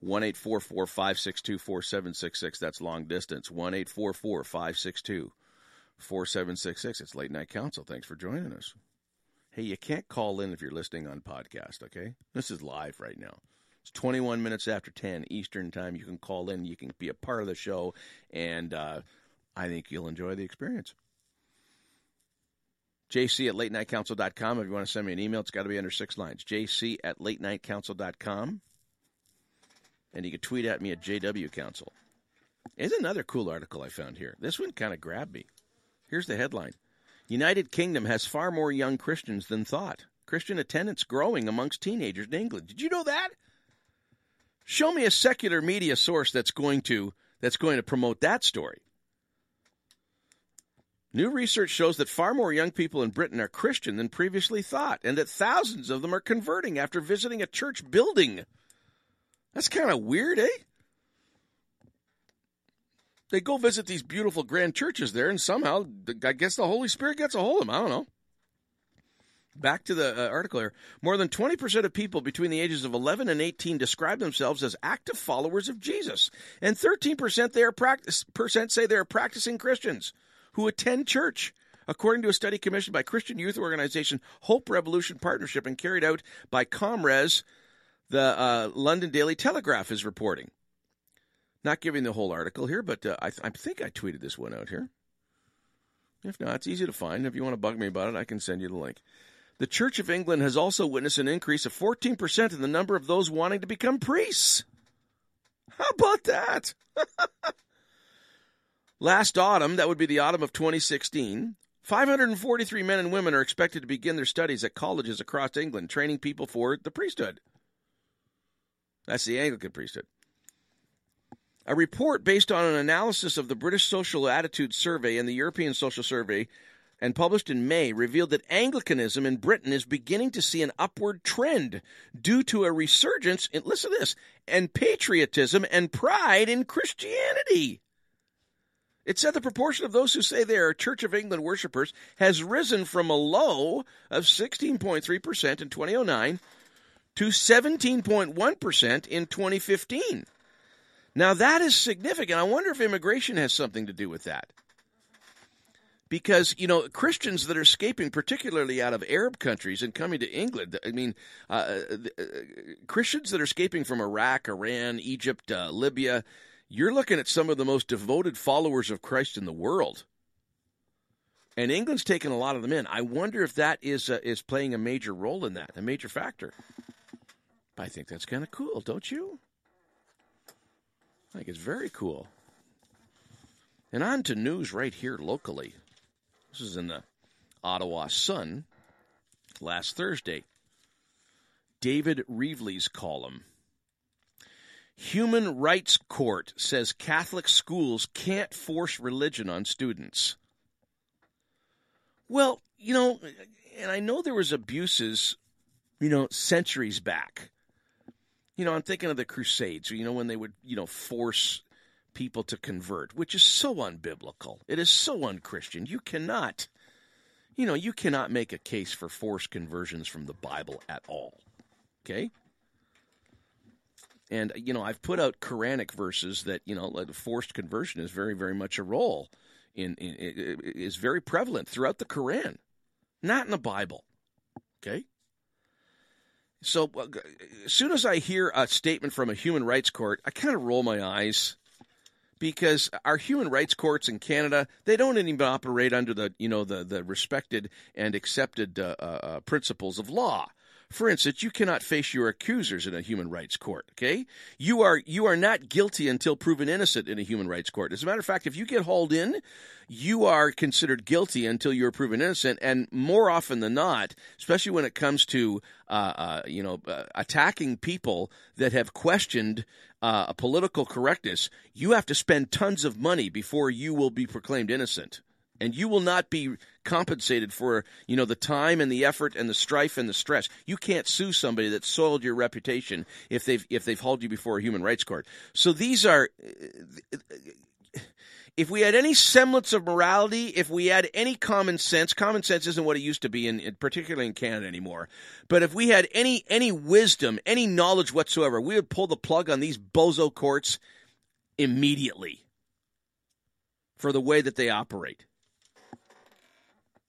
1 562 4766. That's long distance. 1 562 4766. It's Late Night Council. Thanks for joining us. Hey, you can't call in if you're listening on podcast, okay? This is live right now. It's 21 minutes after 10 Eastern Time. You can call in, you can be a part of the show, and uh, I think you'll enjoy the experience. JC at latenightcouncil.com. If you want to send me an email, it's got to be under six lines. JC at latenightcouncil.com. And you can tweet at me at JW Council. Here's another cool article I found here. This one kind of grabbed me. Here's the headline United Kingdom has far more young Christians than thought. Christian attendance growing amongst teenagers in England. Did you know that? Show me a secular media source that's going to that's going to promote that story. New research shows that far more young people in Britain are Christian than previously thought, and that thousands of them are converting after visiting a church building. That's kind of weird, eh? They go visit these beautiful grand churches there, and somehow, I guess the Holy Spirit gets a hold of them. I don't know. Back to the uh, article here. More than 20% of people between the ages of 11 and 18 describe themselves as active followers of Jesus, and 13% they are practice, percent say they are practicing Christians who attend church, according to a study commissioned by Christian youth organization Hope Revolution Partnership and carried out by ComRes, the uh, London Daily Telegraph is reporting. Not giving the whole article here, but uh, I, th- I think I tweeted this one out here. If not, it's easy to find. If you want to bug me about it, I can send you the link. The Church of England has also witnessed an increase of 14% in the number of those wanting to become priests. How about that? Last autumn, that would be the autumn of 2016, 543 men and women are expected to begin their studies at colleges across England, training people for the priesthood. That's the Anglican priesthood. A report based on an analysis of the British Social Attitude Survey and the European Social Survey and published in May revealed that Anglicanism in Britain is beginning to see an upward trend due to a resurgence in, listen to this, and patriotism and pride in Christianity. It said the proportion of those who say they are Church of England worshippers has risen from a low of 16.3% in 2009 to 17.1% in 2015. Now, that is significant. I wonder if immigration has something to do with that. Because, you know, Christians that are escaping, particularly out of Arab countries and coming to England, I mean, uh, uh, uh Christians that are escaping from Iraq, Iran, Egypt, uh, Libya, you're looking at some of the most devoted followers of Christ in the world. And England's taken a lot of them in. I wonder if that is uh, is playing a major role in that, a major factor. I think that's kind of cool, don't you? I think it's very cool. And on to news right here locally. This is in the Ottawa Sun last Thursday. David Reevely's column. Human Rights Court says Catholic schools can't force religion on students. Well, you know, and I know there was abuses, you know, centuries back. You know, I'm thinking of the Crusades, you know, when they would, you know, force people to convert, which is so unbiblical. It is so unchristian. You cannot, you know, you cannot make a case for forced conversions from the Bible at all. Okay? And you know, I've put out Quranic verses that you know, forced conversion is very, very much a role in, in, in is very prevalent throughout the Quran, not in the Bible. Okay. So uh, as soon as I hear a statement from a human rights court, I kind of roll my eyes because our human rights courts in Canada they don't even operate under the you know the the respected and accepted uh, uh, uh principles of law. For instance, you cannot face your accusers in a human rights court, okay? You are you are not guilty until proven innocent in a human rights court. As a matter of fact, if you get hauled in, you are considered guilty until you're proven innocent and more often than not, especially when it comes to uh, uh, you know, uh, attacking people that have questioned uh, political correctness, you have to spend tons of money before you will be proclaimed innocent and you will not be compensated for you know the time and the effort and the strife and the stress. You can't sue somebody that soiled your reputation if they've if they've hauled you before a human rights court. So these are uh, if we had any semblance of morality, if we had any common sense, common sense isn't what it used to be, in, in, particularly in Canada anymore. But if we had any any wisdom, any knowledge whatsoever, we would pull the plug on these bozo courts immediately for the way that they operate.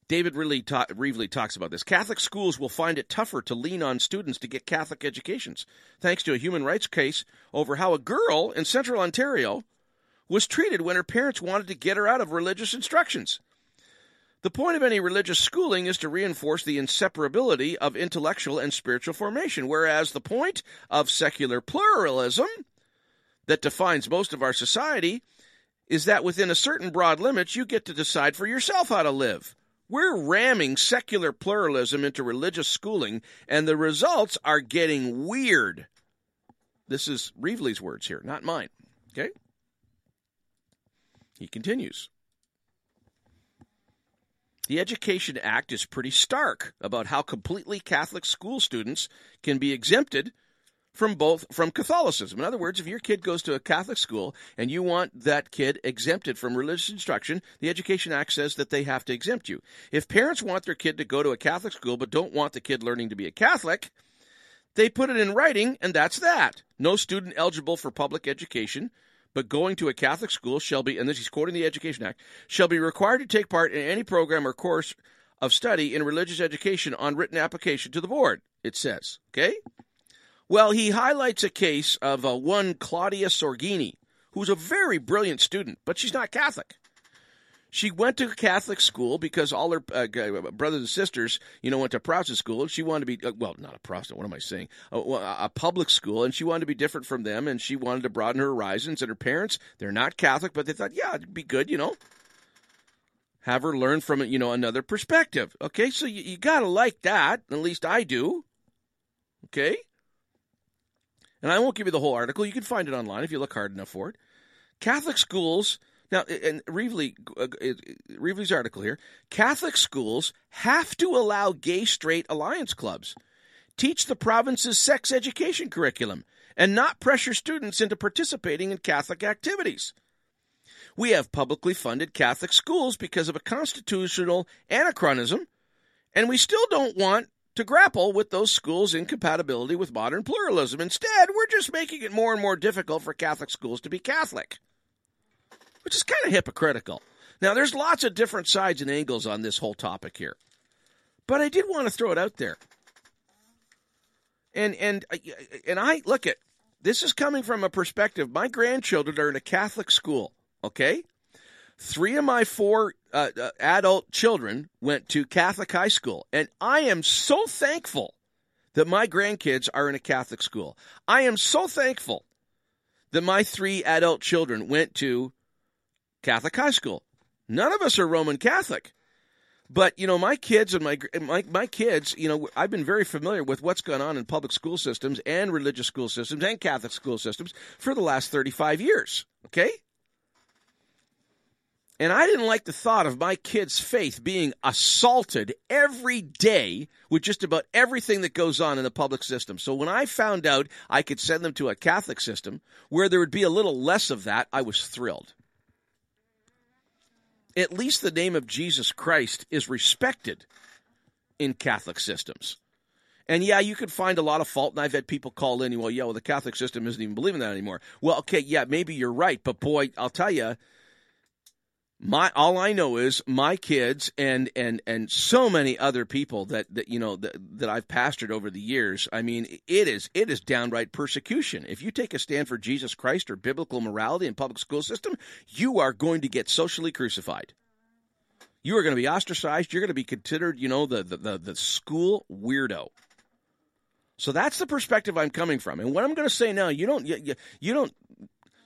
David really ta- Reevely talks about this. Catholic schools will find it tougher to lean on students to get Catholic educations, thanks to a human rights case over how a girl in central Ontario was treated when her parents wanted to get her out of religious instructions. The point of any religious schooling is to reinforce the inseparability of intellectual and spiritual formation, whereas the point of secular pluralism that defines most of our society is that within a certain broad limits, you get to decide for yourself how to live. We're ramming secular pluralism into religious schooling, and the results are getting weird. This is Reevely's words here, not mine. Okay? He continues. The Education Act is pretty stark about how completely Catholic school students can be exempted from both from Catholicism. In other words, if your kid goes to a Catholic school and you want that kid exempted from religious instruction, the Education Act says that they have to exempt you. If parents want their kid to go to a Catholic school but don't want the kid learning to be a Catholic, they put it in writing and that's that. No student eligible for public education but going to a Catholic school shall be, and this is quoting the Education Act, shall be required to take part in any program or course of study in religious education on written application to the board, it says. Okay? Well, he highlights a case of uh, one Claudia Sorgini, who's a very brilliant student, but she's not Catholic. She went to Catholic school because all her uh, brothers and sisters, you know, went to Protestant school, and she wanted to be uh, well, not a Protestant. What am I saying? A, a, public school, and she wanted to be different from them, and she wanted to broaden her horizons. And her parents, they're not Catholic, but they thought, yeah, it'd be good, you know, have her learn from you know another perspective. Okay, so you, you gotta like that. At least I do. Okay. And I won't give you the whole article. You can find it online if you look hard enough for it. Catholic schools now, and Reevely, uh, Reevely's article here Catholic schools have to allow gay straight alliance clubs, teach the province's sex education curriculum, and not pressure students into participating in Catholic activities. We have publicly funded Catholic schools because of a constitutional anachronism, and we still don't want to grapple with those schools' incompatibility with modern pluralism. Instead, we're just making it more and more difficult for Catholic schools to be Catholic which is kind of hypocritical. Now, there's lots of different sides and angles on this whole topic here, but I did want to throw it out there. And and uh, uh, and I look at this is coming from a perspective. My grandchildren are in a Catholic school. Okay, three of my four uh, uh, adult children went to Catholic high school, and I am so thankful that my grandkids are in a Catholic school. I am so thankful that my three adult children went to Catholic high school. None of us are Roman Catholic. But you know, my kids and my my my kids, you know, I've been very familiar with what's gone on in public school systems and religious school systems and Catholic school systems for the last 35 years, okay? And I didn't like the thought of my kids' faith being assaulted every day with just about everything that goes on in the public system. So when I found out I could send them to a Catholic system where there would be a little less of that, I was thrilled at least the name of Jesus Christ is respected in Catholic systems. And yeah, you could find a lot of fault, and I've had people call in, well, yeah, well, the Catholic system isn't even believing that anymore. Well, okay, yeah, maybe you're right, but boy, I'll tell you, my all I know is my kids and and and so many other people that that you know that, that I've pastored over the years. I mean, it is it is downright persecution. If you take a stand for Jesus Christ or biblical morality in public school system, you are going to get socially crucified. You are going to be ostracized. You're going to be considered, you know, the the, the, the school weirdo. So that's the perspective I'm coming from. And what I'm going to say now, you don't you, you don't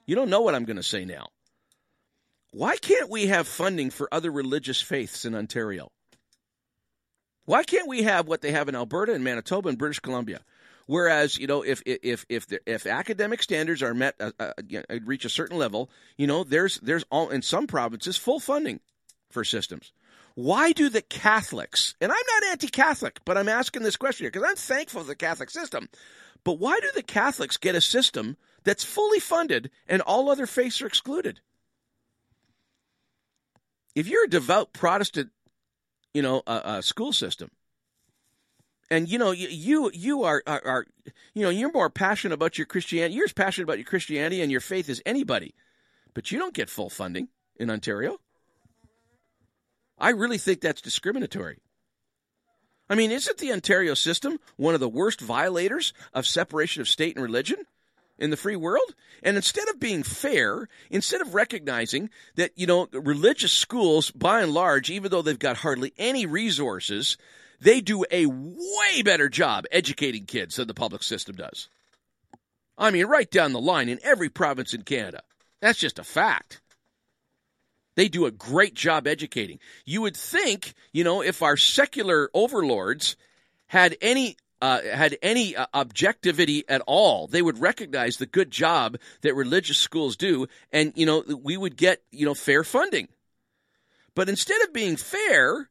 you don't know what I'm going to say now. Why can't we have funding for other religious faiths in Ontario? Why can't we have what they have in Alberta and Manitoba and British Columbia? Whereas, you know, if if if the, if academic standards are met, uh, uh, reach a certain level, you know, there's there's all in some provinces full funding for systems. Why do the Catholics? And I'm not anti-Catholic, but I'm asking this question here because I'm thankful for the Catholic system. But why do the Catholics get a system that's fully funded and all other faiths are excluded? If you're a devout Protestant, you know, uh, uh, school system, and you know you you are, are, are you know you're more passionate about your Christianity. You're as passionate about your Christianity and your faith as anybody, but you don't get full funding in Ontario. I really think that's discriminatory. I mean, isn't the Ontario system one of the worst violators of separation of state and religion in the free world? And instead of being fair, instead of recognizing that, you know, religious schools, by and large, even though they've got hardly any resources, they do a way better job educating kids than the public system does. I mean, right down the line in every province in Canada. That's just a fact. They do a great job educating. You would think, you know, if our secular overlords had any uh, had any uh, objectivity at all, they would recognize the good job that religious schools do, and you know we would get you know fair funding. But instead of being fair,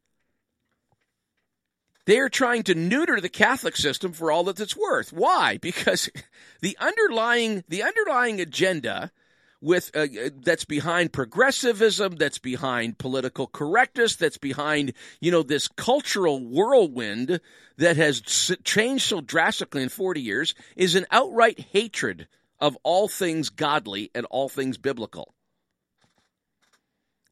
they are trying to neuter the Catholic system for all that it's worth. Why? Because the underlying the underlying agenda with uh, that's behind progressivism, that's behind political correctness, that's behind you know this cultural whirlwind that has changed so drastically in 40 years is an outright hatred of all things godly and all things biblical.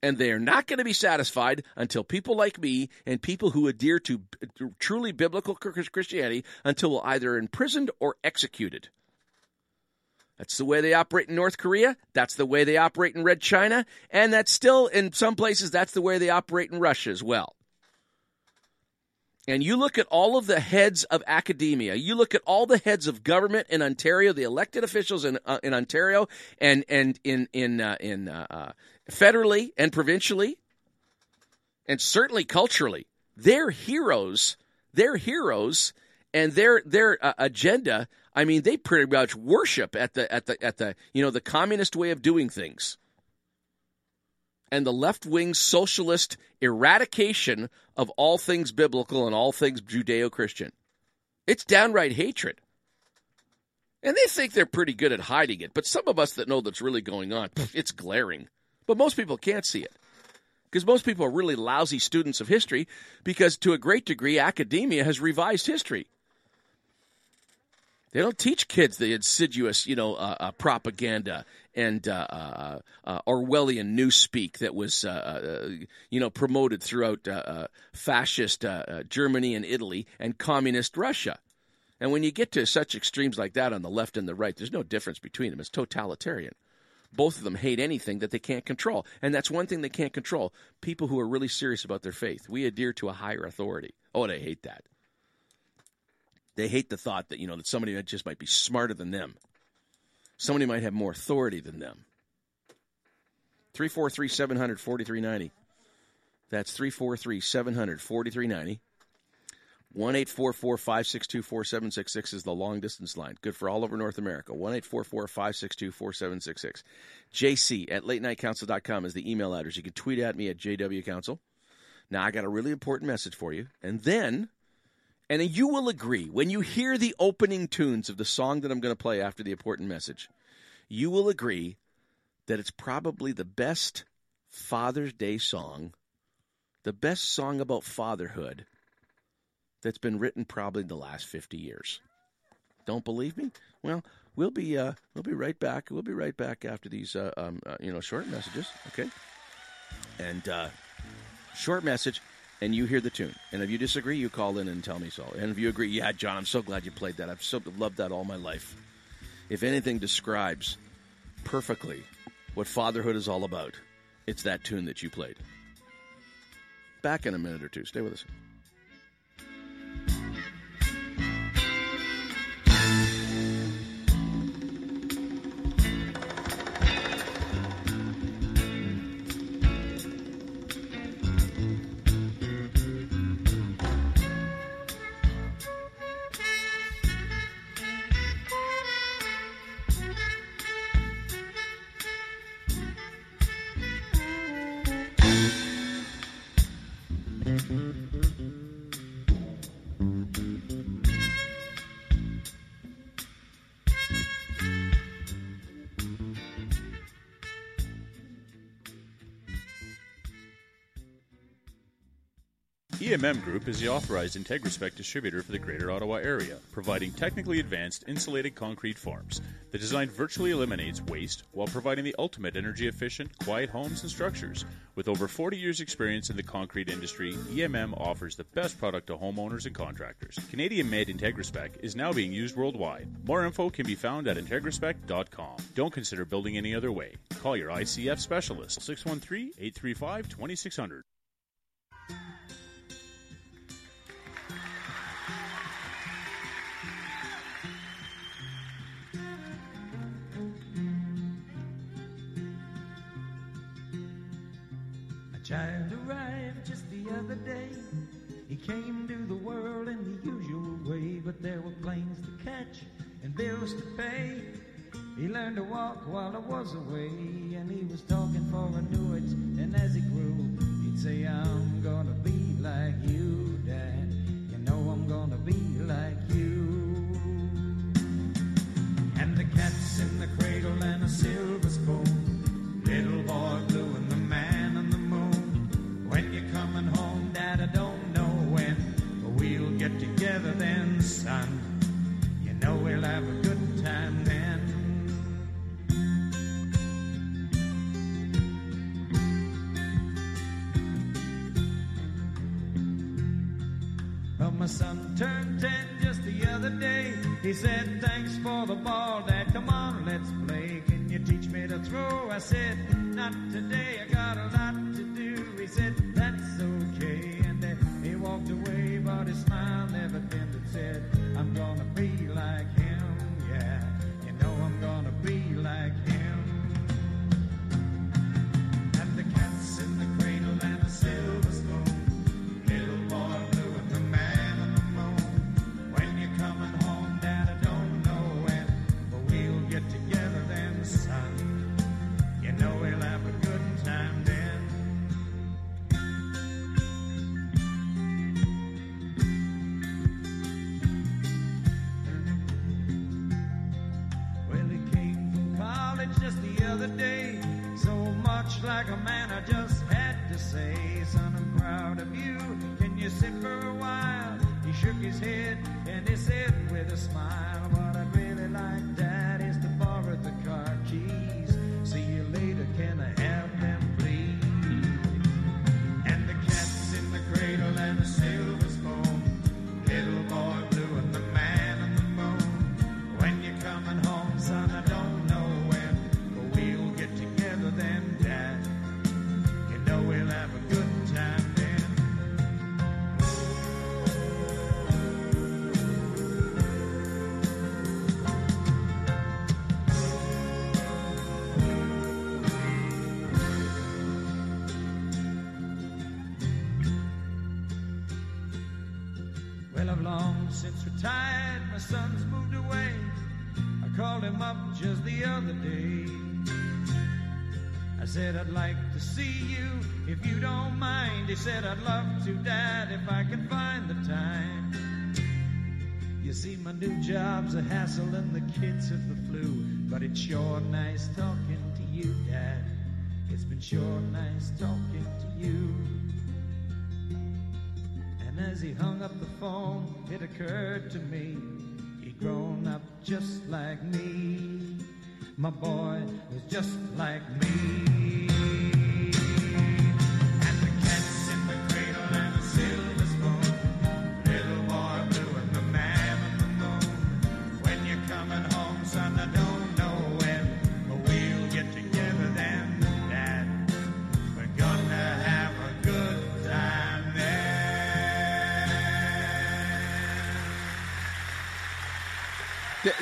And they are not going to be satisfied until people like me and people who adhere to truly biblical Christianity until either imprisoned or executed. That's the way they operate in North Korea. That's the way they operate in Red China. And that's still, in some places, that's the way they operate in Russia as well. And you look at all of the heads of academia, you look at all the heads of government in Ontario, the elected officials in, uh, in Ontario, and, and in, in, uh, in uh, uh federally and provincially, and certainly culturally. They're heroes. They're heroes, and their, their uh, agenda I mean, they pretty much worship at the at the at the you know the communist way of doing things. And the left wing socialist eradication of all things biblical and all things Judeo Christian. It's downright hatred. And they think they're pretty good at hiding it, but some of us that know that's really going on, it's glaring. But most people can't see it. Because most people are really lousy students of history, because to a great degree, academia has revised history. They don't teach kids the insidious, you know, uh, uh, propaganda and uh, uh, uh Orwellian newspeak that was, uh, you know, promoted throughout fascist Germany and Italy and communist Russia. And when you get to such extremes like that on the left and the right, there's no difference between them. It's totalitarian. Both of them hate anything that they can't control. And that's one thing they can't control people who are really serious about their faith. We adhere to a higher authority. Oh, and they hate that. They hate the thought that, you know, that somebody just might be smarter than them. Somebody might have more authority than them. 343 700 4390. That's 343 700 4390. 1 562 4766 is the long distance line. Good for all over North America. 1 562 4766. JC at latenightcouncil.com is the email address. You can tweet at me at JW Council. Now, I got a really important message for you. And then and you will agree when you hear the opening tunes of the song that I'm going to play after the important message, you will agree that it's probably the best Father's Day song, the best song about fatherhood that's been written probably in the last 50 years. Don't believe me? Well, we'll be uh, we'll be right back. We'll be right back after these uh, um, uh, you know short messages, okay? And uh, short message and you hear the tune. And if you disagree, you call in and tell me so. And if you agree, yeah, John, I'm so glad you played that. I've so loved that all my life. If anything describes perfectly what fatherhood is all about, it's that tune that you played. Back in a minute or two. Stay with us. EMM Group is the authorized IntegraSpec distributor for the Greater Ottawa area, providing technically advanced insulated concrete forms. The design virtually eliminates waste while providing the ultimate energy efficient, quiet homes and structures. With over 40 years' experience in the concrete industry, EMM offers the best product to homeowners and contractors. Canadian made IntegraSpec is now being used worldwide. More info can be found at integraspec.com. Don't consider building any other way. Call your ICF specialist 613 835 2600. The day. He came to the world in the usual way, but there were planes to catch and bills to pay. He learned to walk while I was away, and he was talking for a annuities. And as he grew, son's moved away. I called him up just the other day. I said, I'd like to see you if you don't mind. He said, I'd love to, Dad, if I can find the time. You see, my new job's a hassle and the kids have the flu. But it's sure nice talking to you, Dad. It's been sure nice talking to you. And as he hung up the phone, it occurred to me grown up just like me. My boy was just like me.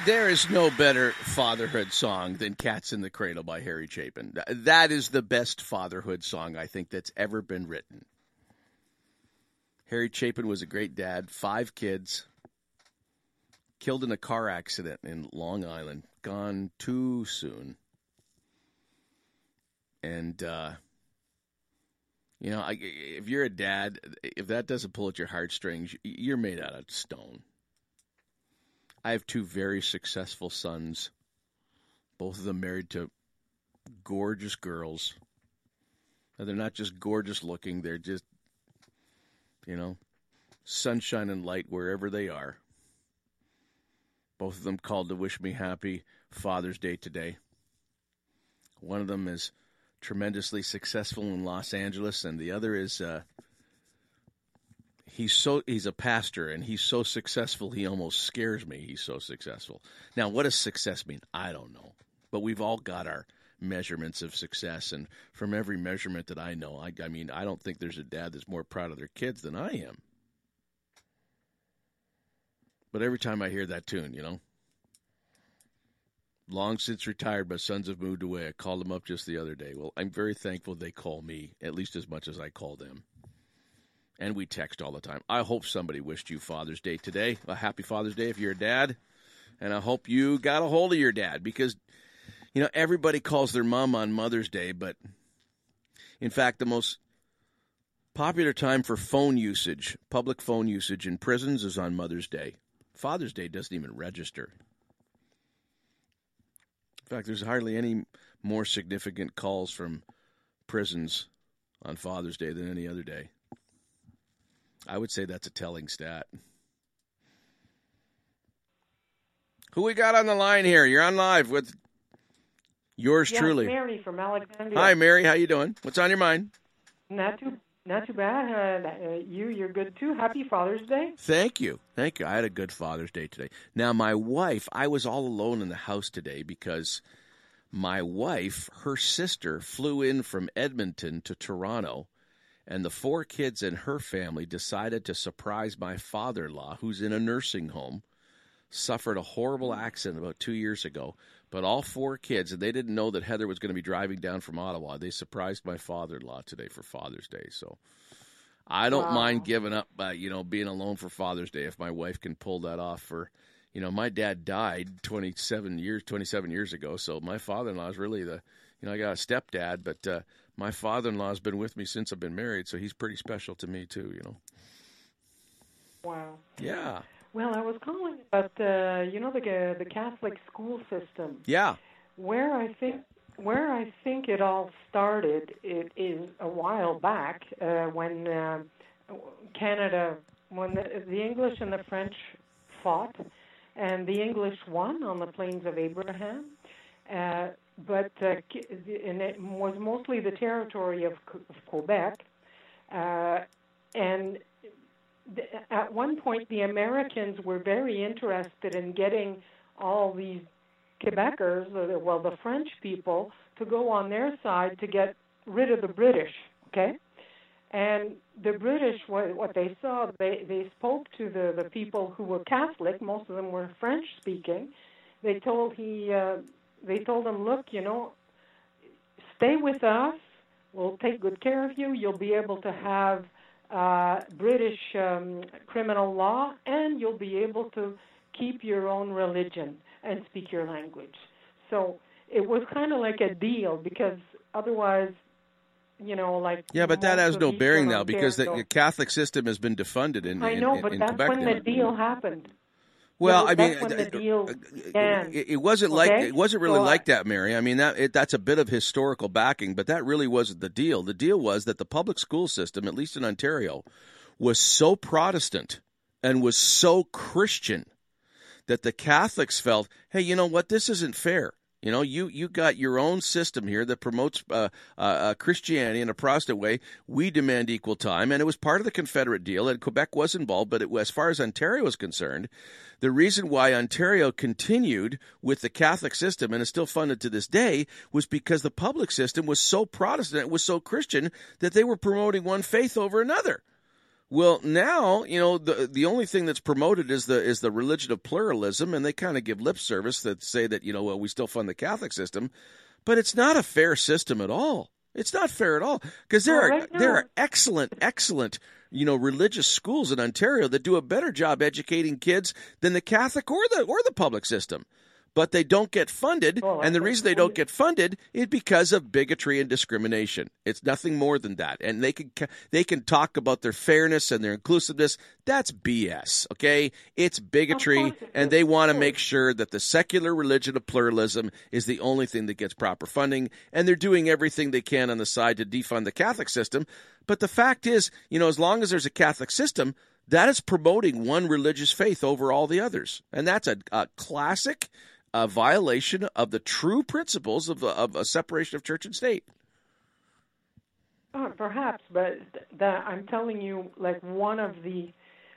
There is no better fatherhood song than Cats in the Cradle by Harry Chapin. That is the best fatherhood song I think that's ever been written. Harry Chapin was a great dad, five kids, killed in a car accident in Long Island, gone too soon. And, uh, you know, if you're a dad, if that doesn't pull at your heartstrings, you're made out of stone. I have two very successful sons, both of them married to gorgeous girls. And they're not just gorgeous looking, they're just You know, sunshine and light wherever they are. Both of them called to wish me happy Father's Day today. One of them is tremendously successful in Los Angeles, and the other is uh, he's so he's a pastor and he's so successful he almost scares me. He's so successful. Now, what does success mean? I don't know, but we've all got our measurements of success, and from every measurement that I know, I, I mean, I don't think there's a dad that's more proud of their kids than I am. But every time I hear that tune, you know, long since retired, my sons have moved away. I called them up just the other day. Well, I'm very thankful they call me at least as much as I call them. And we text all the time. I hope somebody wished you Father's Day today. A happy Father's Day if you're a dad. And I hope you got a hold of your dad because, you know, everybody calls their mom on Mother's Day, but in fact, the most popular time for phone usage, public phone usage in prisons, is on Mother's Day. Father's Day doesn't even register. In fact, there's hardly any more significant calls from prisons on Father's Day than any other day. I would say that's a telling stat. Who we got on the line here? You're on live with yours yes, truly. Mary from Alexandria. Hi, Mary. How you doing? What's on your mind? Not too, not too bad. Uh, you, you're good too. Happy Father's Day. Thank you. Thank you. I had a good Father's Day today. Now, my wife, I was all alone in the house today because my wife, her sister, flew in from Edmonton to Toronto, and the four kids in her family decided to surprise my father in law, who's in a nursing home, suffered a horrible accident about two years ago. But all four kids, and they didn't know that Heather was going to be driving down from Ottawa. They surprised my father-in-law today for Father's Day. So I don't Wow. mind giving up, uh, you know, being alone for Father's Day if my wife can pull that off. For, you know, my dad died 27 years 27 years ago, so my father-in-law is really the, you know, I got a stepdad, but uh, my father-in-law has been with me since I've been married, so he's pretty special to me too. You know. Wow. Yeah. Well, I was calling about uh, you know the the Catholic school system. Yeah. Where I think where I think it all started, it is a while back uh, when uh, Canada, when the, the English and the French fought, and the English won on the plains of Abraham. Uh, but uh, and it was mostly the territory of, of Quebec, uh, and th- at one point the Americans were very interested in getting all these Quebecers, or well, the French people, to go on their side to get rid of the British. Okay, and the British, what, what they saw, they they spoke to the the people who were Catholic. Most of them were French speaking. They told he, uh, they told him, look, you know, stay with us. We'll take good care of you. You'll be able to have uh, British um, criminal law, and you'll be able to keep your own religion and speak your language. So it was kind of like a deal because otherwise, you know, like Yeah, but that has no bearing now because the Ontario- Catholic system has been defunded in, I in, know, in, but in that's Quebec. when now. the deal happened. Well, I mean, that's when the deal began. it, it wasn't like it wasn't really So, like that, Mary. I mean, that it, that's a bit of historical backing, but that really wasn't the deal. The deal was that the public school system, at least in Ontario, was so Protestant and was so Christian that the Catholics felt, hey, you know what, this isn't fair. You know, you you got your own system here that promotes uh, uh, uh, Christianity in a Protestant way. We demand equal time, and it was part of the Confederate deal. And Quebec was involved, but it, as far as Ontario is concerned, the reason why Ontario continued with the Catholic system and is still funded to this day was because the public system was so Protestant, it was so Christian that they were promoting one faith over another. Well, now you know the the only thing that's promoted is the is the religion of pluralism, and they kind of give lip service that say that you know well we still fund the Catholic system, but it's not a fair system at all. It's not fair at all because there Well, are right there are excellent excellent you know religious schools in Ontario that do a better job educating kids than the Catholic or the or the public system. But they don't get funded. Oh, and the reason they don't get funded is because of bigotry and discrimination. It's nothing more than that. And they can they can talk about their fairness and their inclusiveness. That's BS. Okay, it's bigotry, and they want to make sure that the secular religion of pluralism is the only thing that gets proper funding. And they're doing everything they can on the side to defund the Catholic system. But the fact is, you know, as long as there's a Catholic system, that is promoting one religious faith over all the others, and that's a, a classic uh, violation of the true principles of, of a separation of church and state. Oh, perhaps, but that I'm telling you, like one of the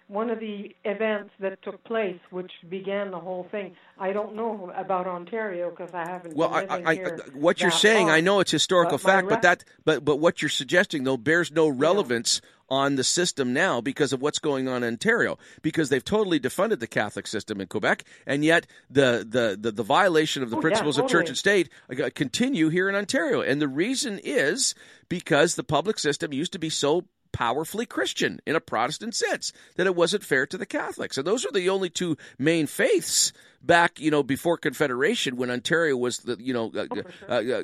one of the events that took place, which began the whole thing. I don't know about Ontario because I haven't. Well, I, I, here what you're saying, long. I know it's historical But fact, but that, but but what you're suggesting though bears no relevance on the system now because of what's going on in Ontario. Because they've totally defunded the Catholic system in Quebec, and yet the the the, the violation of the Oh, yeah, principles of church and state uh, continue here in Ontario, and the reason is because the public system used to be so powerfully Christian in a Protestant sense that it wasn't fair to the Catholics. And those are the only two main faiths back, you know, before Confederation when Ontario was the, you know, uh, uh, uh,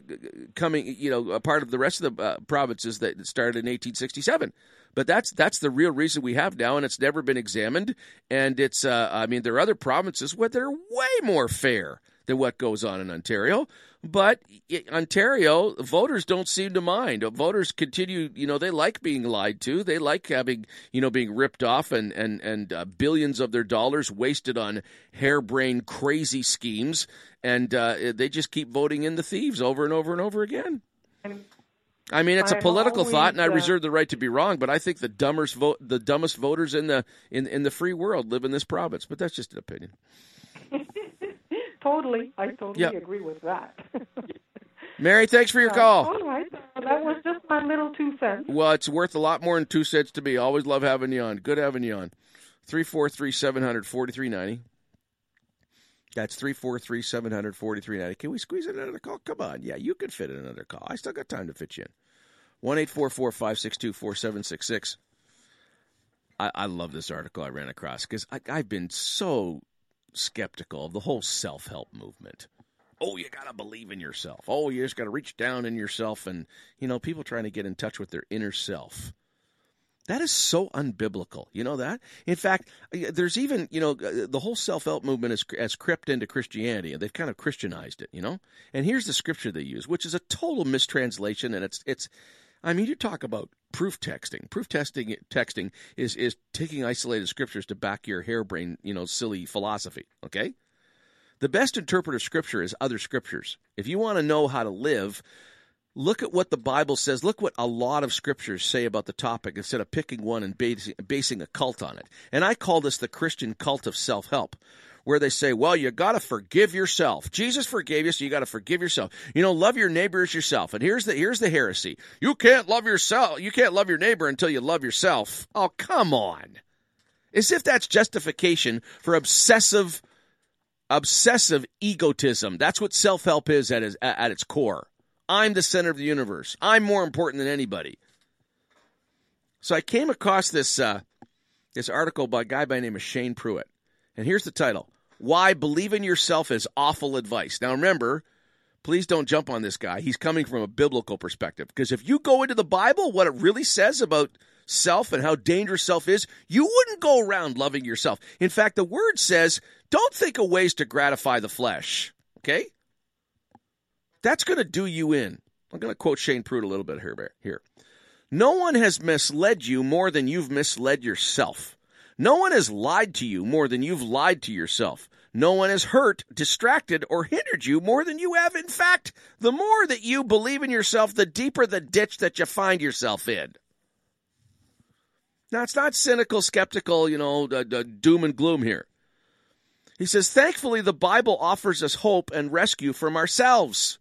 coming, you know, a part of the rest of the uh, provinces that started in 1867. But that's that's the real reason we have now, and it's never been examined. And it's, uh, I mean, there are other provinces where they're way more fair than what goes on in Ontario. But i- Ontario voters don't seem to mind. Voters continue, you know, they like being lied to. They like having, you know, being ripped off and and and uh, billions of their dollars wasted on harebrained, crazy schemes, and uh, they just keep voting in the thieves over and over and over again. I mean, it's a political always, thought, and I uh, reserve the right to be wrong. But I think the dumbest vote, the dumbest voters in the in in the free world live in this province. But that's just an opinion. Totally, I totally Yeah. agree with that. Mary, thanks for your Uh, call. All right, that was just my little two cents. Well, it's worth a lot more than two cents to me. Always love having you on. Good having you on. Three four three seven hundred forty three ninety. That's three four three seven hundred forty three ninety. Can we squeeze in another call? Come on, yeah, you could fit in another call. I still got time to fit you in. One eight four four five six two four seven six six. I, I love this article I ran across because I've been so skeptical of the whole self help movement. Oh, you got to believe in yourself. Oh, you just got to reach down in yourself. And, you know, people trying to get in touch with their inner self. That is so unbiblical. You know that? In fact, there's even, you know, the whole self help movement has, has crept into Christianity and they've kind of Christianized it, you know? And here's the scripture they use, which is a total mistranslation. And it's, it's, I mean, you talk about proof texting. Proof testing, texting is, is taking isolated scriptures to back your harebrained, you know, silly philosophy, okay? The best interpreter of scripture is other scriptures. If you want to know how to live, look at what the Bible says. Look what a lot of scriptures say about the topic instead of picking one and basing, basing a cult on it. And I call this the Christian cult of self help, where they say, well, you got to forgive yourself. Jesus forgave you, so you got to forgive yourself. You know, love your neighbor as yourself. And here's the here's the heresy: you can't love yourself. You can't love your neighbor until you love yourself. Oh, come on! As if that's justification for obsessive obsessive egotism. That's what self help is at its, at its core. I'm the center of the universe. I'm more important than anybody. So I came across this uh, this article by a guy by the name of Shane Pruitt, and here's the title: "Why Believing Yourself is Awful Advice." Now remember, please don't jump on this guy. He's coming from a biblical perspective because if you go into the Bible, what it really says about self and how dangerous self is, you wouldn't go around loving yourself. In fact, the word says, don't think of ways to gratify the flesh. Okay? That's going to do you in. I'm going to quote Shane Pruitt a little bit here. here. No one has misled you more than you've misled yourself. No one has lied to you more than you've lied to yourself. No one has hurt, distracted, or hindered you more than you have. In fact, the more that you believe in yourself, the deeper the ditch that you find yourself in. Now, it's not cynical, skeptical, you know, uh, uh, doom and gloom here. He says, thankfully, the Bible offers us hope and rescue from ourselves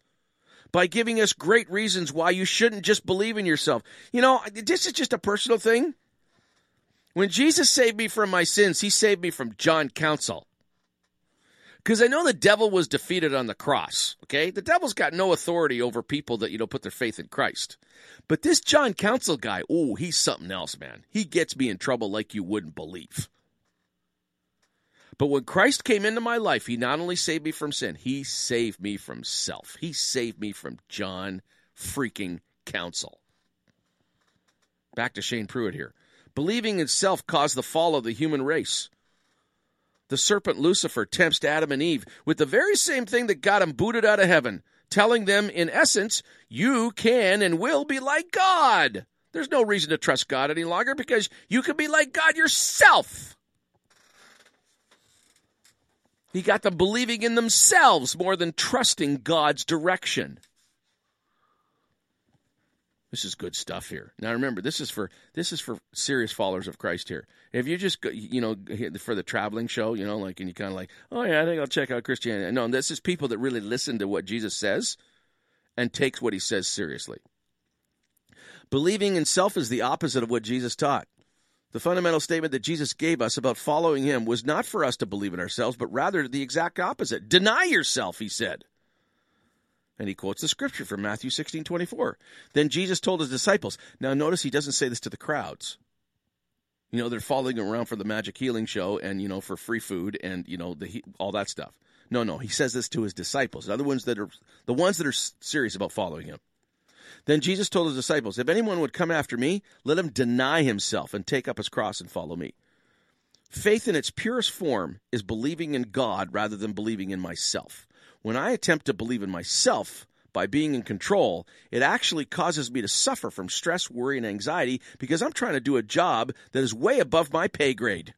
by giving us great reasons why you shouldn't just believe in yourself. You know, this is just a personal thing. When Jesus saved me from my sins, he saved me from John Council. Because I know the devil was defeated on the cross, okay? The devil's got no authority over people that, you know, put their faith in Christ. But this John Council guy, oh, he's something else, man. He gets me in trouble like you wouldn't believe. But when Christ came into my life, he not only saved me from sin, he saved me from self. He saved me from John freaking Council. Back to Shane Pruitt here. Believing in self caused the fall of the human race. The serpent Lucifer tempts Adam and Eve with the very same thing that got them booted out of heaven, telling them, in essence, you can and will be like God. There's no reason to trust God any longer because you can be like God yourself. He got them believing in themselves more than trusting God's direction. This is good stuff here. Now remember, this is for this is for serious followers of Christ here. If you just you know for the traveling show, you know, like and you kind of like, oh yeah, I think I'll check out Christianity. No, this is people that really listen to what Jesus says and takes what he says seriously. Believing in self is the opposite of what Jesus taught. The fundamental statement that Jesus gave us about following him was not for us to believe in ourselves, but rather the exact opposite. Deny yourself, he said. And he quotes the scripture from Matthew 16 24. Then Jesus told his disciples. Now, notice he doesn't say this to the crowds. You know, they're following him around for the magic healing show and, you know, for free food and, you know, the, all that stuff. No, no, he says this to his disciples, the other ones that are the ones that are serious about following him. Then Jesus told his disciples, If anyone would come after me, let him deny himself and take up his cross and follow me. Faith in its purest form is believing in God rather than believing in myself. When I attempt to believe in myself by being in control, it actually causes me to suffer from stress, worry, and anxiety because I'm trying to do a job that is way above my pay grade.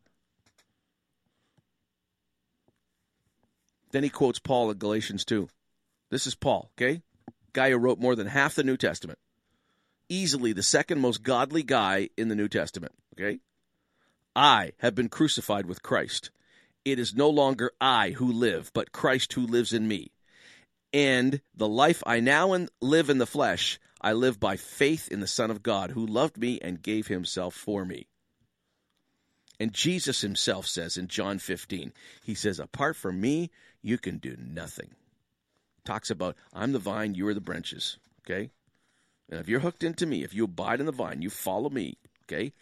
Then he quotes Paul in Galatians 2. This is Paul, okay? Guy who wrote more than half the New Testament. Easily the second most godly guy in the New Testament, okay? I have been crucified with Christ it is no longer I who live, but Christ who lives in me. And the life I now in, live in the flesh, I live by faith in the Son of God, who loved me and gave himself for me. And Jesus himself says in John 15, he says, Apart from me, you can do nothing. Talks about, I'm the vine, you are the branches. Okay? And if you're hooked into me, if you abide in the vine, you follow me, okay?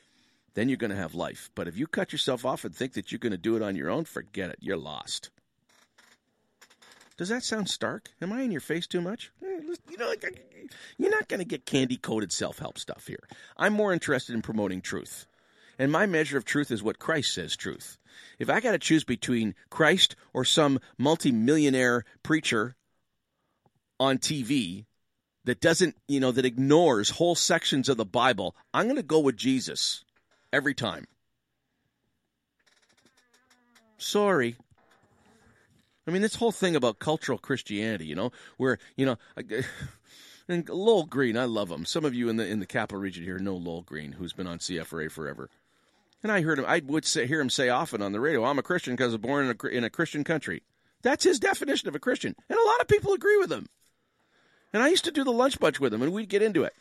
then you're going to have life. But if you cut yourself off and think that you're going to do it on your own, forget it. You're lost. Does that sound stark? Am I in your face too much? Eh, you know, you're not going to get candy coated self help stuff here. I'm more interested in promoting truth. And my measure of truth is what Christ says truth. If I got to choose between Christ or some multimillionaire preacher on TV that doesn't, you know, that ignores whole sections of the Bible, I'm going to go with Jesus every time. Sorry. I mean, this whole thing about cultural Christianity, you know, where you know, and Lowell Green, I love him. Some of you in the in the capital region here know Lowell Green, who's been on CFRA forever. And I heard him. I would say, hear him say often on the radio, "I'm a Christian because I was born in a, in a Christian country." That's his definition of a Christian, and a lot of people agree with him. And I used to do the lunch bunch with him, and we'd get into it.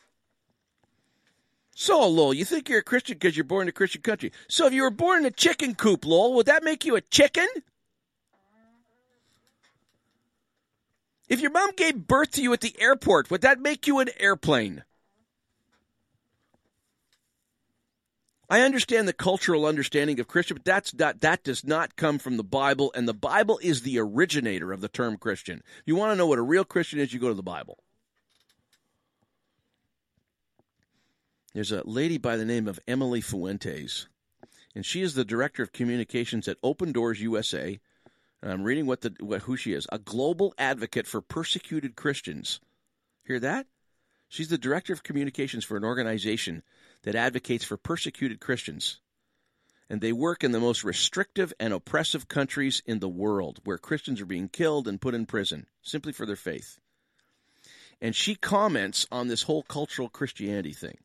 So, Lowell, you think you're a Christian because you're born in a Christian country. So, if you were born in a chicken coop, Lowell, would that make you a chicken? If your mom gave birth to you at the airport, would that make you an airplane? I understand the cultural understanding of Christian, but that's not, that does not come from the Bible, and the Bible is the originator of the term Christian. If you want to know what a real Christian is, you go to the Bible. There's a lady by the name of Emily Fuentes, and she is the director of communications at Open Doors USA. And I'm reading what the what, who she is: a global advocate for persecuted Christians. Hear that? She's the director of communications for an organization that advocates for persecuted Christians. And they work in the most restrictive and oppressive countries in the world where Christians are being killed and put in prison simply for their faith. And she comments on this whole cultural Christianity thing.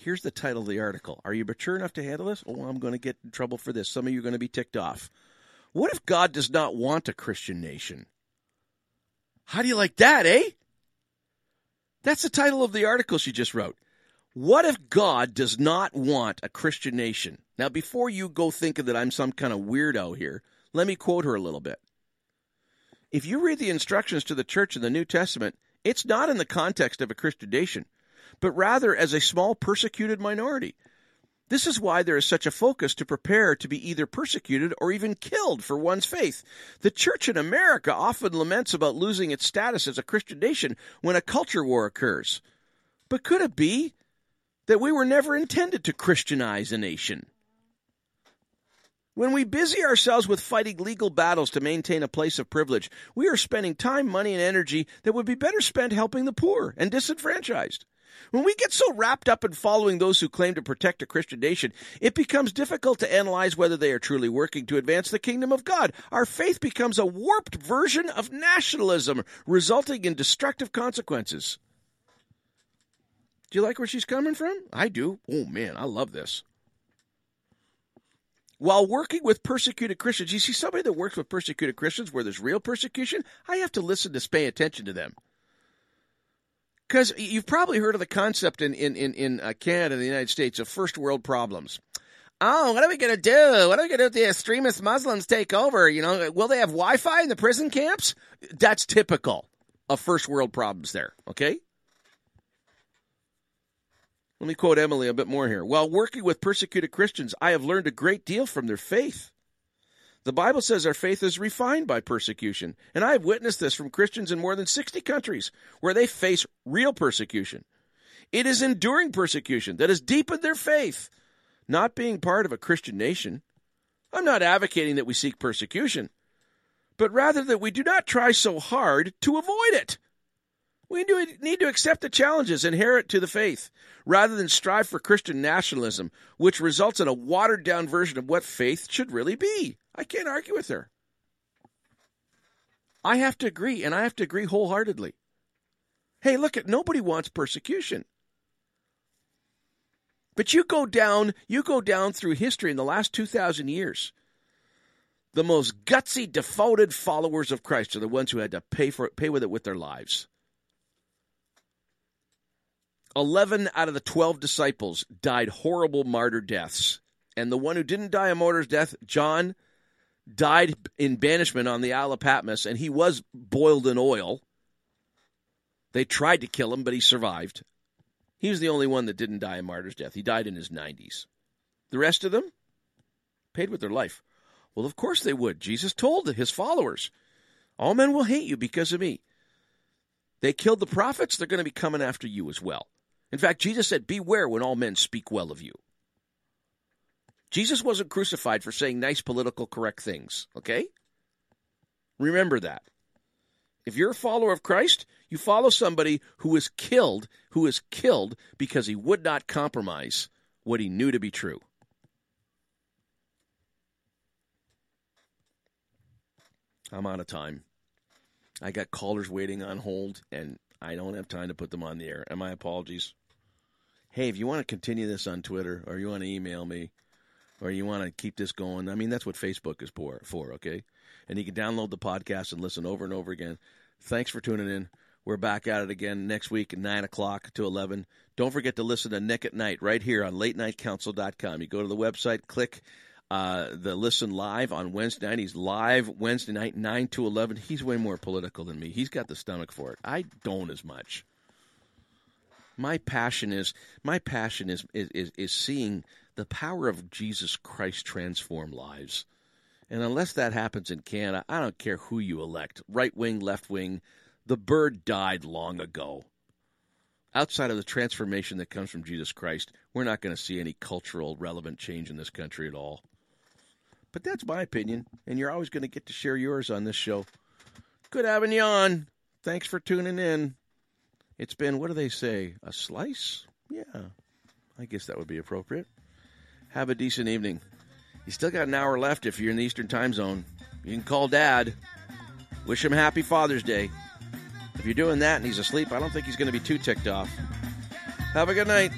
Here's the title of the article. Are you mature enough to handle this? Oh, I'm going to get in trouble for this. Some of you are going to be ticked off. What if God does not want a Christian nation? How do you like that, eh? That's the title of the article she just wrote. What if God does not want a Christian nation? Now, before you go thinking that I'm some kind of weirdo here, let me quote her a little bit. If you read the instructions to the church in the New Testament, it's not in the context of a Christian nation but rather as a small persecuted minority. This is why there is such a focus to prepare to be either persecuted or even killed for one's faith. The church in America often laments about losing its status as a Christian nation when a culture war occurs. But could it be that we were never intended to Christianize a nation? When we busy ourselves with fighting legal battles to maintain a place of privilege, we are spending time, money, and energy that would be better spent helping the poor and disenfranchised. When we get so wrapped up in following those who claim to protect a Christian nation, it becomes difficult to analyze whether they are truly working to advance the kingdom of God. Our faith becomes a warped version of nationalism, resulting in destructive consequences. Do you like where she's coming from? I do. Oh man, I love this. While working with persecuted Christians, you see somebody that works with persecuted Christians where there's real persecution, I have to listen to pay attention to them. Because you've probably heard of the concept in, in, in, in uh, Canada and the United States of first world problems. Oh, what are we going to do? What are we going to do if the extremist Muslims take over? You know, will they have Wi Fi in the prison camps? That's typical of first world problems there, okay? Let me quote Emily a bit more here. While working with persecuted Christians, I have learned a great deal from their faith. The Bible says our faith is refined by persecution, and I have witnessed this from Christians in more than 60 countries where they face real persecution. It is enduring persecution that has deepened their faith, not being part of a Christian nation. I'm not advocating that we seek persecution, but rather that we do not try so hard to avoid it. We need to accept the challenges inherent to the faith rather than strive for Christian nationalism, which results in a watered down version of what faith should really be. I can't argue with her. I have to agree, and I have to agree wholeheartedly. Hey, look at nobody wants persecution. But you go down, you go down through history in the last 2000 years. The most gutsy, devoted followers of Christ are the ones who had to pay for pay with it with their lives. 11 out of the 12 disciples died horrible martyr deaths. And the one who didn't die a martyr's death, John, died in banishment on the Isle of Patmos, and he was boiled in oil. They tried to kill him, but he survived. He was the only one that didn't die a martyr's death. He died in his 90s. The rest of them paid with their life. Well, of course they would. Jesus told his followers, All men will hate you because of me. They killed the prophets, they're going to be coming after you as well. In fact, Jesus said, Beware when all men speak well of you. Jesus wasn't crucified for saying nice political correct things, okay? Remember that. If you're a follower of Christ, you follow somebody who is killed, who is killed because he would not compromise what he knew to be true. I'm out of time. I got callers waiting on hold, and I don't have time to put them on the air. And my apologies. Hey, if you want to continue this on Twitter or you want to email me or you want to keep this going, I mean, that's what Facebook is for, for, okay? And you can download the podcast and listen over and over again. Thanks for tuning in. We're back at it again next week at 9 o'clock to 11. Don't forget to listen to Nick at Night right here on latenightcouncil.com. You go to the website, click uh, the listen live on Wednesday night. He's live Wednesday night, 9 to 11. He's way more political than me. He's got the stomach for it. I don't as much. My passion is my passion is is, is seeing the power of Jesus Christ transform lives. And unless that happens in Canada, I don't care who you elect right wing, left wing. The bird died long ago. Outside of the transformation that comes from Jesus Christ, we're not going to see any cultural relevant change in this country at all. But that's my opinion, and you're always going to get to share yours on this show. Good having you on. Thanks for tuning in. It's been, what do they say, a slice? Yeah, I guess that would be appropriate. Have a decent evening. You still got an hour left if you're in the Eastern time zone. You can call Dad. Wish him happy Father's Day. If you're doing that and he's asleep, I don't think he's going to be too ticked off. Have a good night.